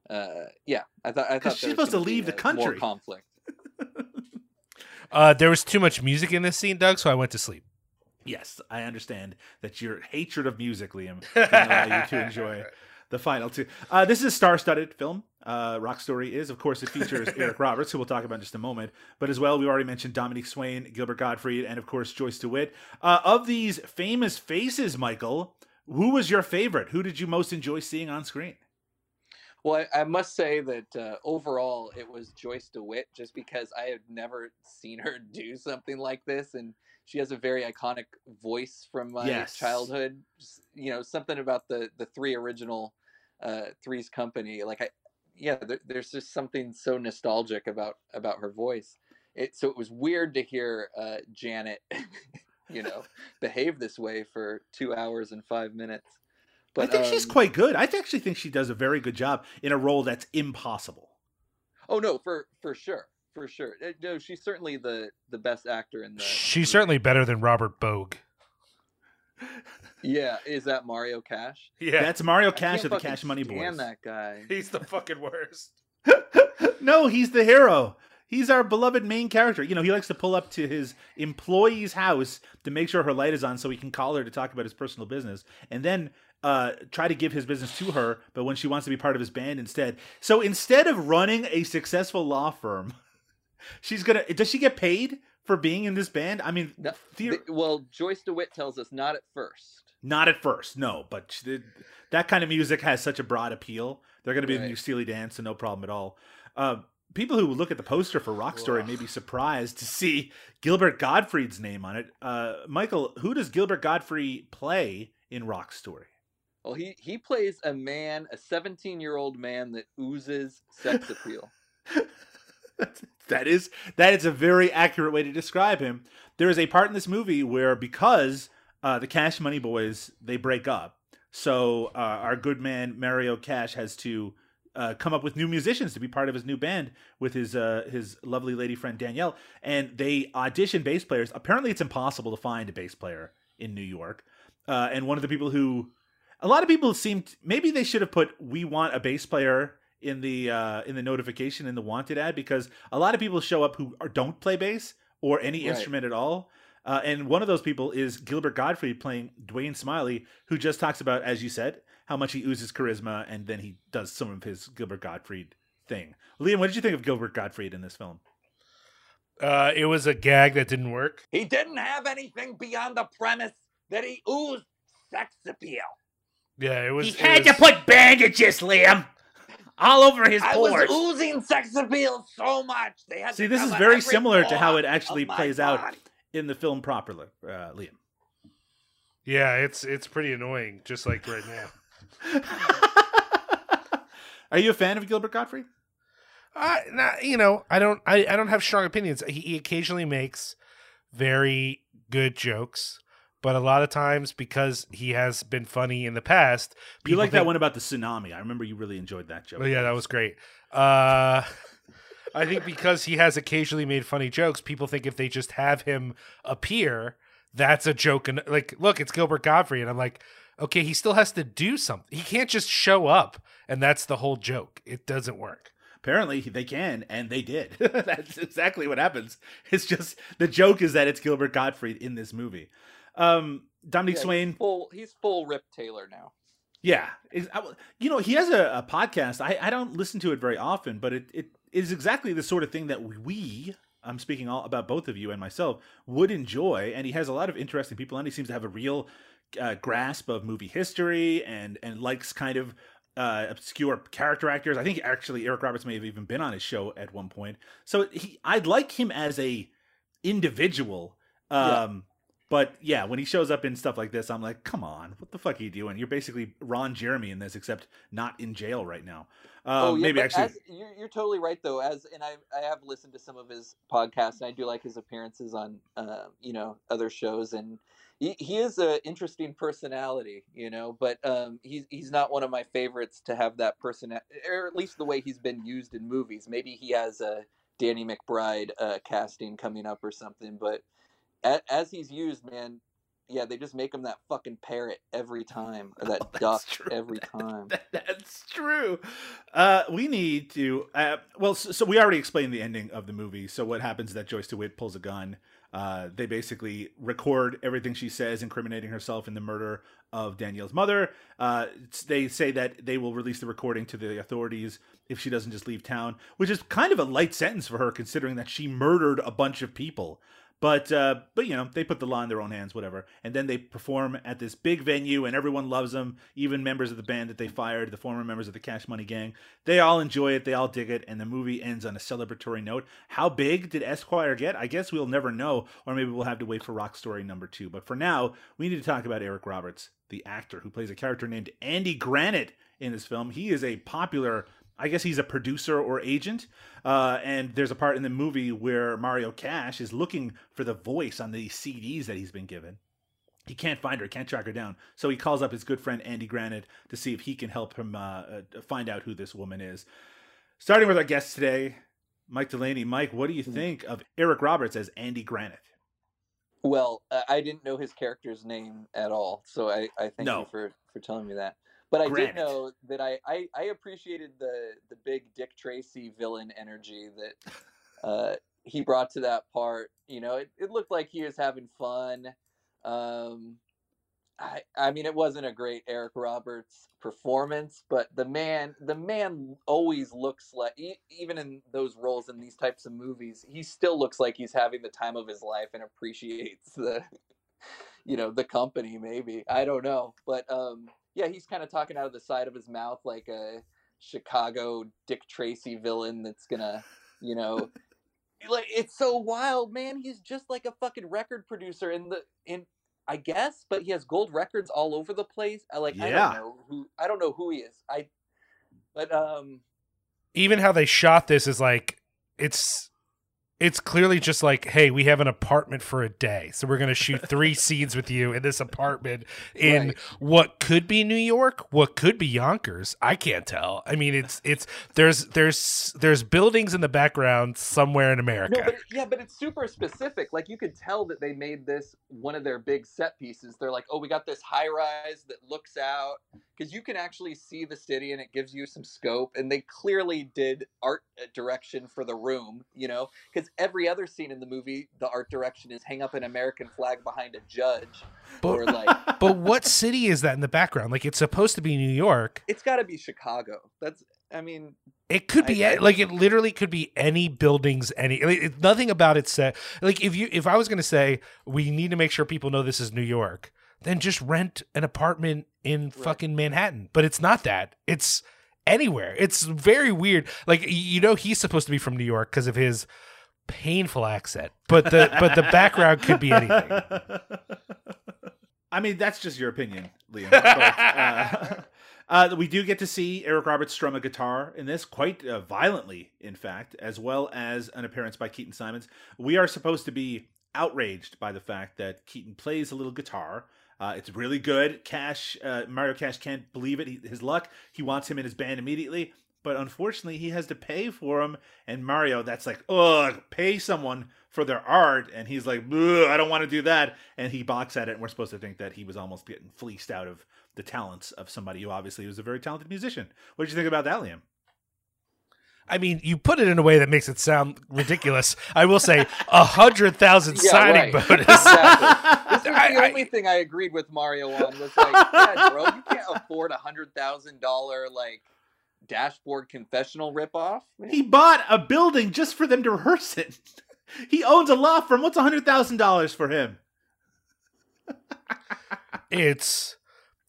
Uh, yeah, I thought. I 'Cause thought she's was supposed to leave the more country. conflict. Uh, there was too much music in this scene, Doug, so I went to sleep. Yes, I understand that your hatred of music, Liam, can allow you to enjoy the final two. Uh, this is a star-studded film. Uh, Rock Story is, of course, it features Eric Roberts, who we'll talk about in just a moment, but as well, we already mentioned Dominique Swain, Gilbert Gottfried, and of course Joyce DeWitt. Uh, of these famous faces, Michael, who was your favorite? Who did you most enjoy seeing on screen? Well, I, I must say that uh, overall it was Joyce DeWitt, just because I had never seen her do something like this, and she has a very iconic voice from my Yes. childhood. Just, you know, something about the the three original uh, Three's Company. Like I, yeah, there, there's just something so nostalgic about about her voice. It so it was weird to hear uh, Janet, you know, behave this way for two hours and five minutes. I think she's um, quite good. I actually think she does a very good job in a role that's impossible. Oh no, for for sure, for sure. Uh, No, she's certainly the the best actor in the. She's certainly better than Robert Bogue. Yeah, is that Mario Cash? Yeah, That's Mario Cash can't of the Cash Money stand Boys. that guy. he's the fucking worst. no, he's the hero. He's our beloved main character. You know, he likes to pull up to his employee's house to make sure her light is on so he can call her to talk about his personal business and then uh, try to give his business to her, but when she wants to be part of his band instead. So instead of running a successful law firm, she's to. Does she get paid for being in this band? I mean, No, the- well, Joyce DeWitt tells us not at first. not at first, no, but she- that kind of music has such a broad appeal. They're going to be in the new Steely Dan, so no problem at all. Uh, people who look at the poster for Rock Story may be surprised to see Gilbert Gottfried's name on it. Uh, Michael, who does Gilbert Gottfried play in Rock Story? Well, he he plays a man, a 17 year old man that oozes sex appeal. that is that is a very accurate way to describe him. There is a part in this movie where because uh, the Cash Money Boys they break up, so uh, our good man Mario Cash has to uh, come up with new musicians to be part of his new band with his uh, his lovely lady friend Danielle, and they audition bass players. Apparently, it's impossible to find a bass player in New York, uh, and one of the people who a lot of people seemed maybe they should have put "We want a bass player." In the uh, in the notification in the wanted ad because a lot of people show up who are, don't play bass or any Right. instrument at all. Uh, and one of those people is Gilbert Gottfried playing Dwayne Smiley, who just talks about, as you said, how much he oozes charisma, and then he does some of his Gilbert Gottfried thing. Liam, what did you think of Gilbert Gottfried in this film? Uh, it was a gag that didn't work. He didn't have anything beyond the premise that he oozed sex appeal. Yeah, it was. He it had to put bandages, Liam, all over his pores. I was oozing sex appeal so much they had See, this is very similar to how it actually of my plays out in the film properly, uh, Liam. Yeah, it's it's pretty annoying, just like right now. Are you a fan of Gilbert Gottfried? Uh, not, you know, I don't, I, I don't have strong opinions. He, he occasionally makes very good jokes, but a lot of times because he has been funny in the past, You like that one about the tsunami? I remember you really enjoyed that joke. Oh, yeah, that was great. Uh, I think because he has occasionally made funny jokes, people think if they just have him appear, that's a joke. And like, look, it's Gilbert Gottfried, and I'm like, okay, he still has to do something. He can't just show up, and that's the whole joke. It doesn't work. Apparently they can, and they did. That's exactly what happens. It's just the joke is that it's Gilbert Gottfried in this movie. Um, Dominique Yeah, Swain, He's full, he's full Rip Taylor now. yeah, you know he has a, a podcast. I, I don't listen to it very often, but it, it is exactly the sort of thing that we. I'm speaking all about both of you and myself would enjoy, and he has a lot of interesting people, and he seems to have a real uh, grasp of movie history and and likes kind of uh, obscure character actors. I think actually Eric Roberts may have even been on his show at one point. So he, I'd like him as a individual. Um, Yeah. But yeah, when he shows up in stuff like this, I'm like, come on, what the fuck are you doing? You're basically Ron Jeremy in this, except not in jail right now. Um, oh yeah, maybe actually, as, you're, you're totally right though. As and I I have listened to some of his podcasts, and I do like his appearances on uh, you know other shows, and he, he is an interesting personality, you know. But um, he's he's not one of my favorites to have that person, or at least the way he's been used in movies. Maybe he has a Danny McBride uh, casting coming up or something, but as he's used, man. Yeah, they just make him that fucking parrot every time, or that duck every time. That's true. Uh, we need to. Uh, well, so, so we already explained the ending of the movie. So what happens is that Joyce DeWitt pulls a gun. Uh, they basically record everything she says, incriminating herself in the murder of Danielle's mother. Uh, they say that they will release the recording to the authorities if she doesn't just leave town, which is kind of a light sentence for her, considering that she murdered a bunch of people. But uh, but you know they put the law in their own hands, whatever. And then they perform at this big venue, and everyone loves them. Even members of the band that they fired, the former members of the Cash Money Gang, they all enjoy it. They all dig it, and the movie ends on a celebratory note. How big did Esquire get? I guess we'll never know, or maybe we'll have to wait for Rock Story number two. But for now, we need to talk about Eric Roberts, the actor who plays a character named Andy Granite in this film. He is a popular I guess he's a producer or agent. Uh, and there's a part in the movie where Mario Cash is looking for the voice on the CDs that he's been given. He can't find her, can't track her down. So he calls up his good friend Andy Granite to see if he can help him uh, uh, find out who this woman is. Starting with our guest today, Mike Delaney. Mike, what do you think of Eric Roberts as Andy Granite? Well, I didn't know his character's name at all, so I, I thank No. you for, for telling me that. But I Granite. did know that I, I, I appreciated the the big Dick Tracy villain energy that uh, he brought to that part. You know, it, it looked like he was having fun. Um, I, I mean, it wasn't a great Eric Roberts performance, but the man, the man always looks like, even in those roles in these types of movies, he still looks like he's having the time of his life and appreciates the, you know, the company. Maybe I don't know, but um, yeah, he's kind of talking out of the side of his mouth like a Chicago Dick Tracy villain that's gonna, you know, like it's so wild, man. He's just like a fucking record producer in the in I guess, but he has gold records all over the place. I like I don't know who I don't know who he is. I but um Even how they shot this is like it's it's clearly just like, hey, we have an apartment for a day, so we're gonna shoot three scenes with you in this apartment in Right. what could be New York, what could be Yonkers. I can't tell. I mean, it's it's there's there's there's buildings in the background somewhere in America. No, but yeah, but it's super specific. Like you could tell that they made this one of their big set pieces. They're like, "Oh, we got this high rise that looks out because you can actually see the city and it gives you some scope." And they clearly did art uh, direction for the room, you know, because every other scene in the movie, the art direction is hang up an American flag behind a judge, or like but what city is that in the background? Like it's supposed to be New York. it's got to be Chicago. That's, I mean, It could be I- a- like it literally could be any buildings, any like, it- nothing about it said like if you if I was gonna say we need to make sure people know this is New York, then just rent an apartment in fucking Manhattan. But it's not that. It's anywhere. It's very weird. Like you know he's supposed to be from New York because of his painful accent, but the but the background could be anything. I mean, that's just your opinion, Liam. But, uh, uh, we do get to see Eric Roberts strum a guitar in this quite uh, violently, in fact, as well as an appearance by Keaton Simons. We are supposed to be outraged by the fact that Keaton plays a little guitar. Uh, it's really good. Cash, uh, Mario Cash can't believe it. He, his luck. He wants him in his band immediately, but unfortunately, he has to pay for him. And Mario, that's like, ugh, pay someone for their art, and he's like, I don't want to do that. And he balks at it, and we're supposed to think that he was almost getting fleeced out of the talents of somebody who obviously was a very talented musician. What did you think about that, Liam? I mean, you put it in a way that makes it sound ridiculous. I will say a hundred thousand Yeah, signing right. bonus. Exactly. This was I- the I- only thing I agreed with Mario on was like, yeah, bro, you can't afford a hundred thousand dollar like dashboard confessional ripoff. He bought a building just for them to rehearse it. He owns a law firm. What's a hundred thousand dollars for him? it's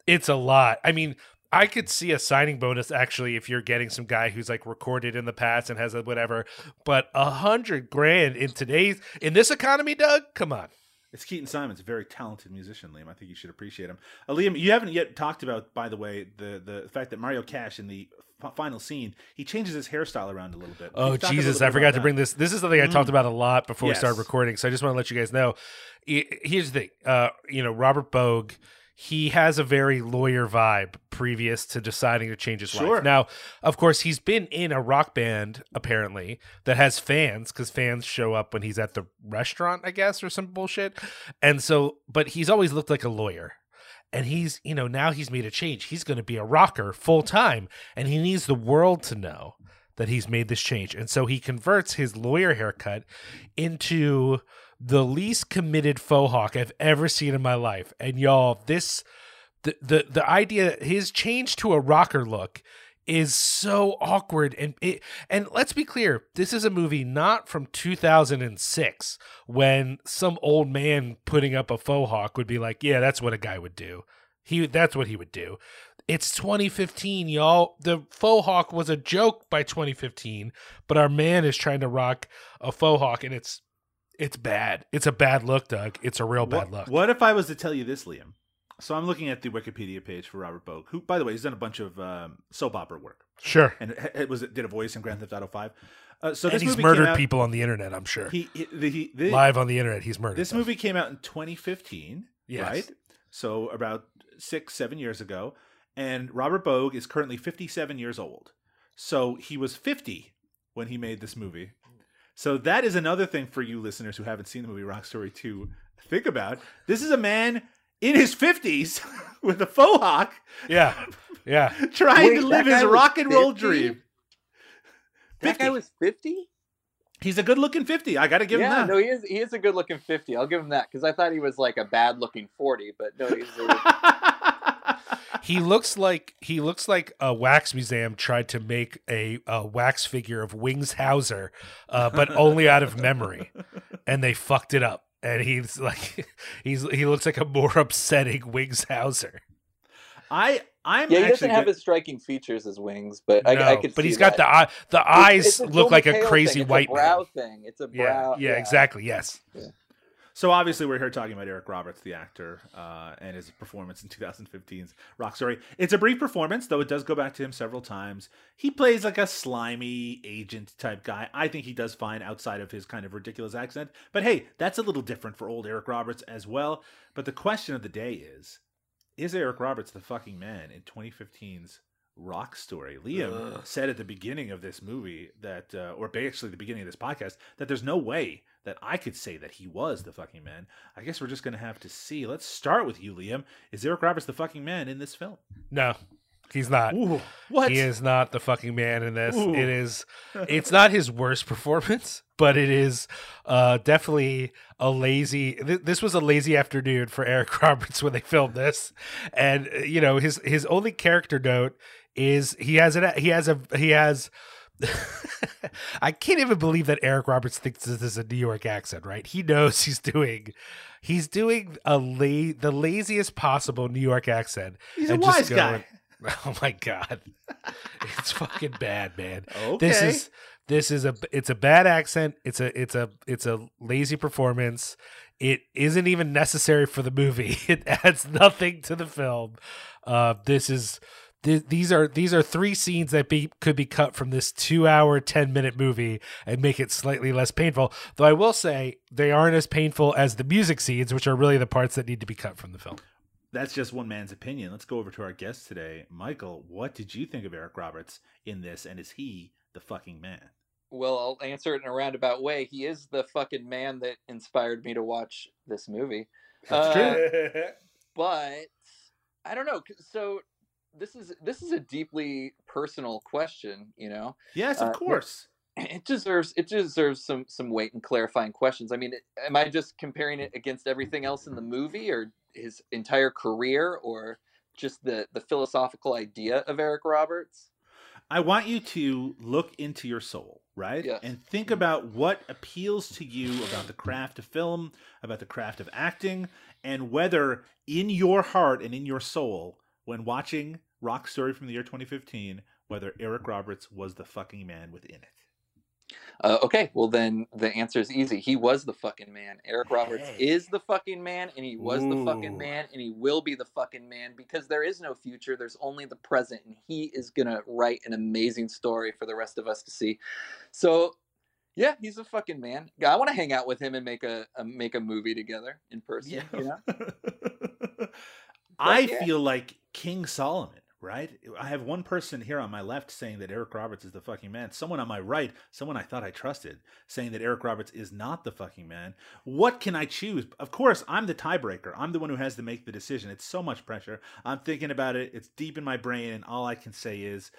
it's a lot. I mean, I could see a signing bonus actually if you're getting some guy who's like recorded in the past and has a whatever. But a hundred grand in today's in this economy, Doug, come on. It's Keaton Simons, a very talented musician, Liam. I think you should appreciate him. Uh, Liam, you haven't yet talked about, by the way, the the fact that Mario Cash in the f- final scene he changes his hairstyle around a little bit. Oh you talk a Jesus! I forgot to that? bring this. This is something I talked Mm. about a lot before we started recording. So I just want to let you guys know. Here's the thing. Uh, you know, Robert Bogue. He has a very lawyer vibe previous to deciding to change his Sure. life. Now, of course, he's been in a rock band apparently that has fans because fans show up when he's at the restaurant, I guess, or some bullshit. And so, but he's always looked like a lawyer and he's you know now he's made a change he's going to be a rocker full time and he needs the world to know that he's made this change and so he converts his lawyer haircut into the least committed faux hawk i've ever seen in my life. And y'all this the the, the idea his change to a rocker look is so awkward. And it, and let's be clear this is a movie not from 2006 when some old man putting up a faux hawk would be like yeah that's what a guy would do. He that's what he would do. It's 2015 y'all. The faux hawk was a joke by 2015 but our man is trying to rock a faux hawk and it's it's bad it's a bad look doug it's a real bad what, look What if I was to tell you this, Liam? So I'm looking at the Wikipedia page for Robert Bogue, who, by the way, he's done a bunch of um, soap opera work, sure and it, it was did a voice in Grand Theft Auto Five. Uh, so and he's movie murdered out- people on the internet i'm sure He, he, the, he the, live on the internet he's murdered This them. movie came out in 2015, Yes. right? So about six, seven years ago. And Robert Bogue is currently 57 years old. So he was 50 when he made this movie. So that is another thing for you listeners who haven't seen the movie Rock Story 2 think about. This is a man in his 50s with a faux hawk yeah yeah trying Wait, to live his rock and roll 50? dream. That 50. guy was fifty. He's a good-looking fifty. I got to give yeah, him that. no, he is. He is a good-looking fifty. I'll give him that because I thought he was like a bad-looking forty, but no, he's. A, He looks like he looks like a wax museum tried to make a, a wax figure of Wings Hauser, uh, but only out of memory, and they fucked it up. And he's like, he's he looks like a more upsetting Wings Hauser. I I'm yeah, he doesn't have as striking features as Wings, but I, No, I could. but see he's got that. the eye. The eyes it's a look Joe like a crazy thing. It's white a brow man. thing. It's a Yeah, brow. yeah, exactly. Yes. So obviously, we're here talking about Eric Roberts, the actor, uh, and his performance in 2015's Rock Story. It's a brief performance, though it does go back to him several times. He plays like a slimy agent type guy. I think he does fine outside of his kind of ridiculous accent. But hey, that's a little different for old Eric Roberts as well. But the question of the day is: Is Eric Roberts the fucking man in 2015's Rock Story? Liam Ugh. said at the beginning of this movie that, uh, or basically the beginning of this podcast, that there's no way that I could say that he was the fucking man. I guess we're just gonna have to see. Let's start with you, Liam. Is Eric Roberts the fucking man in this film? No, he's not. Ooh, what? He is not the fucking man in this. Ooh. It is. It's not his worst performance, but it is uh, definitely a lazy. Th- this was a lazy afternoon for Eric Roberts when they filmed this, and uh, you know his his only character note is he has an he has a he has. I can't even believe that Eric Roberts thinks this is a New York accent, right? He knows he's doing he's doing a la- the laziest possible New York accent. He's a wise guy. Oh my god. It's fucking bad, man. Okay. This is this is a it's a bad accent. It's a it's a it's a lazy performance. It isn't even necessary for the movie. It adds nothing to the film. Uh this is th- these are these are three scenes that be could be cut from this 2 hour 10 minute movie and make it slightly less painful. Though I will say they aren't as painful as the music scenes which are really the parts that need to be cut from the film. That's just one man's opinion. Let's go over to our guest today, Michael. What did you think of Eric Roberts in this, and is he the fucking man? Well, I'll answer it in a roundabout way. He is the fucking man that inspired me to watch this movie. That's Uh, true. but I don't know. So this is this is a deeply personal question, you know. Yes, of Uh, course. It deserves it deserves some some weight and clarifying questions. I mean, am I just comparing it against everything else in the movie, or his entire career, or just the the philosophical idea of Eric Roberts? I want you to look into your soul, right? Yes. And think about what appeals to you about the craft of film, about the craft of acting, and whether in your heart and in your soul, when watching Rock Story from the year 2015, whether Eric Roberts was the fucking man within it. Uh, okay, well then the answer is easy. He was the fucking man. Eric Roberts Hey. is the fucking man, and he was the fucking man, and he will be the fucking man because there is no future. There's only the present, and he is gonna write an amazing story for the rest of us to see. So, yeah, he's a fucking man. I want to hang out with him and make a, a make a movie together in person. You know? I yeah. feel like King Solomon, right? I have one person here on my left saying that Eric Roberts is the fucking man. Someone on my right, someone I thought I trusted, saying that Eric Roberts is not the fucking man. What can I choose? Of course, I'm the tiebreaker. I'm the one who has to make the decision. It's so much pressure. I'm thinking about it. It's deep in my brain, and all I can say is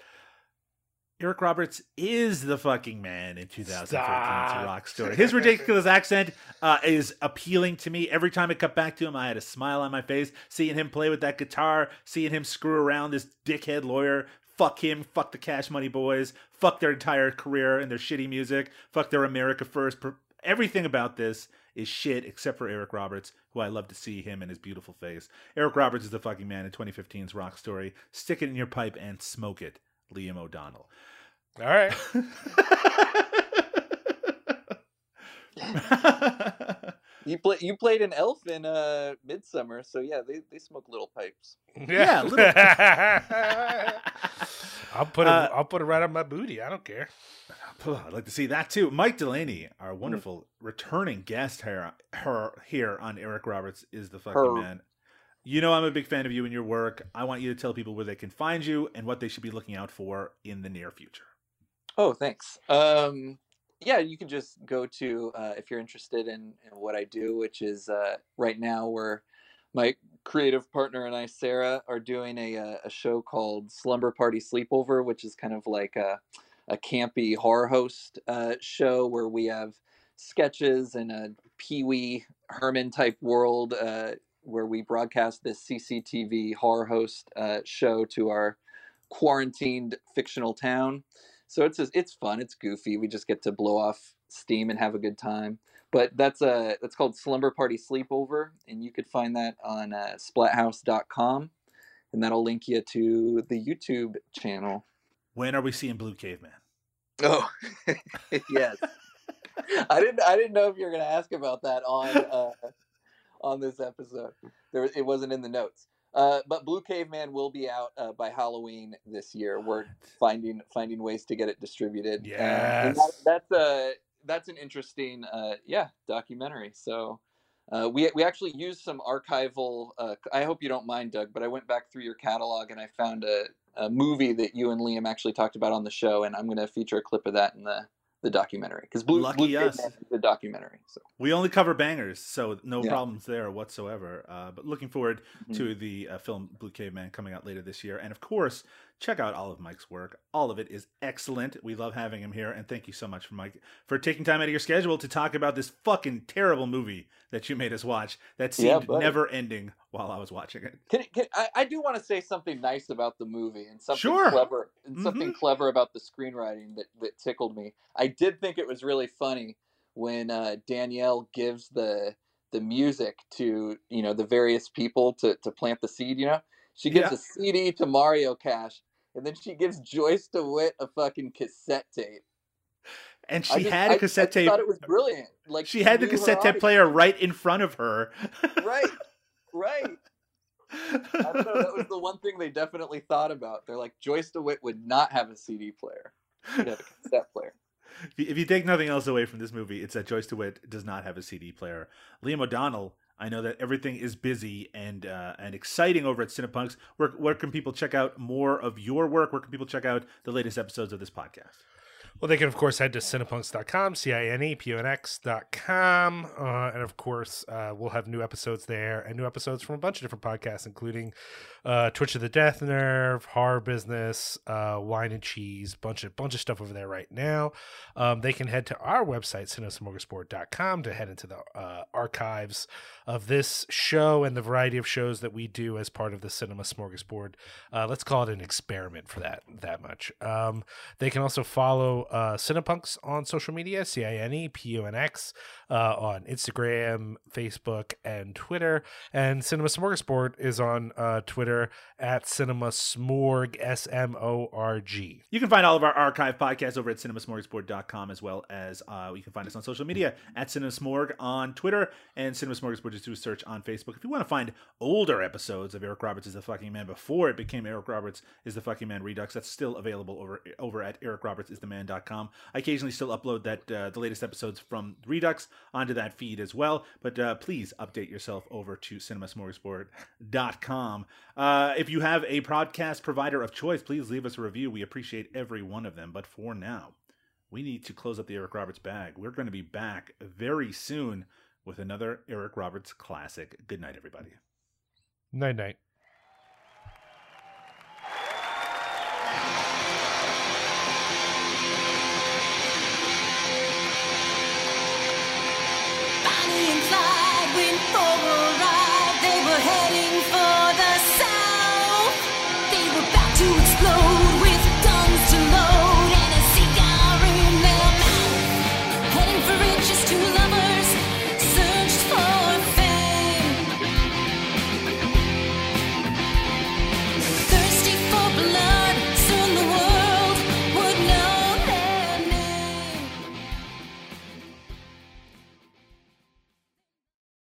Eric Roberts is the fucking man in 2015's Stop. Rock Story. His ridiculous accent uh, is appealing to me. Every time I cut back to him, I had a smile on my face. Seeing him play with that guitar, seeing him screw around this dickhead lawyer. Fuck him. Fuck the Cash Money Boys. Fuck their entire career and their shitty music. Fuck their America First. Everything about this is shit except for Eric Roberts, who I love to see him and his beautiful face. Eric Roberts is the fucking man in 2015's Rock Story. Stick it in your pipe and smoke it. Liam O'Donnell. All right. You play you played an elf in uh Midsummer, so yeah, they, they smoke little pipes. Yeah, little- I'll put it. Uh, I'll put it right on my booty. I don't care. I'd like to see that too. Mike Delaney, our Hmm. wonderful returning guest here, her here on Eric Roberts is the fucking Her. man. You know I'm a big fan of you and your work. I want you to tell people where they can find you and what they should be looking out for in the near future. Oh, thanks. Um, yeah, you can just go to uh, if you're interested in, in what I do, which is uh, right now we're my creative partner and I, Sarah, are doing a uh, a show called Slumber Party Sleepover, which is kind of like a a campy horror host uh, show where we have sketches and a Pee Wee Herman type world uh, where we broadcast this CCTV horror host uh, show to our quarantined fictional town. So it's just, it's fun, it's goofy. We just get to blow off steam and have a good time. But that's a that's called Slumber Party Sleepover, and you could find that on uh, splathouse.com, and that'll link you to the YouTube channel. When are we seeing Blue Caveman? Oh, yes. I didn't. I didn't know if you were going to ask about that on uh, on this episode. There, it wasn't in the notes. Uh, but Blue Caveman will be out uh, by Halloween this year. We're finding finding ways to get it distributed. Uh, and that, Yes. that's a that's an interesting, uh, yeah, documentary. So. Uh, we, we actually used some archival. Uh, I hope you don't mind, Doug, but I went back through your catalog and I found a, a movie that you and Liam actually talked about on the show, and I'm going to feature a clip of that in the, the documentary because Blue, Lucky Blue us. The documentary. So We only cover bangers, so no Yeah. problems there whatsoever. Uh, but looking forward Mhm. to the uh, film Blue Caveman coming out later this year. And of course, check out all of Mike's work. All of it is excellent. We love having him here. And thank you so much, for Mike, for taking time out of your schedule to talk about this fucking terrible movie that you made us watch that seemed buddy. never ending while I was watching it. Can, can, I, I do want to say something nice about the movie and something Sure. clever and something Mhm. clever about the screenwriting that, that tickled me. I did think it was really funny when uh, Danielle gives the the music to you know the various people to, to plant the seed. You know, she gives Yeah. a CD to Mario Cash, and then she gives Joyce DeWitt a fucking cassette tape. And she just- had a cassette I tape. thought it was brilliant. Like she had the cassette tape player right in front of her. Right, right. I don't know. That was the one thing they definitely thought about. They're like, Joyce DeWitt would not have a CD player. She'd have a cassette player. If you take nothing else away from this movie, it's that Joyce DeWitt does not have a CD player. Liam O'Donnell, I know that everything is busy and uh, and exciting over at Cinepunks. Where where can people check out more of your work? Where can people check out the latest episodes of this podcast? Well, they can, of course, head to cinepunks.com, C I N E P O N X.com. Uh, and, of course, uh, we'll have new episodes there and new episodes from a bunch of different podcasts, including uh, Twitch of the Death Nerve, Horror Business, uh, Wine and Cheese, bunch of bunch of stuff over there right now. Um, they can head to our website, cinesmorgasbord.com, to head into the uh, archives of this show and the variety of shows that we do as part of the Cinema Smorgasbord. Uh, let's call it an experiment for that that much. Um, they can also follow uh, Cinepunks on social media, C I N E P U N X, uh, on Instagram, Facebook, and Twitter. And Cinema Smorgasbord is on uh, Twitter at Cinema Smorg, S M O R G. You can find all of our archive podcasts over at cinemasmorgasbord.com as well as uh, you can find us on social media at Cinemasmorg on Twitter and Cinemasmorgasbord just do a search on Facebook. If you want to find older episodes of Eric Roberts is the Fucking Man before it became Eric Roberts is the Fucking Man Redux, that's still available over over at ericrobertsistheman.com. I occasionally still upload that uh, the latest episodes from Redux onto that feed as well, but uh, please update yourself over to cinemasmorgasbord.com. Uh, if you have a podcast provider of choice, please leave us a review. We appreciate every one of them. But for now, we need to close up the Eric Roberts bag. We're going to be back very soon with another Eric Roberts classic. Good night, everybody. Night, night. Bonnie and Clyde went for a ride. They were heading.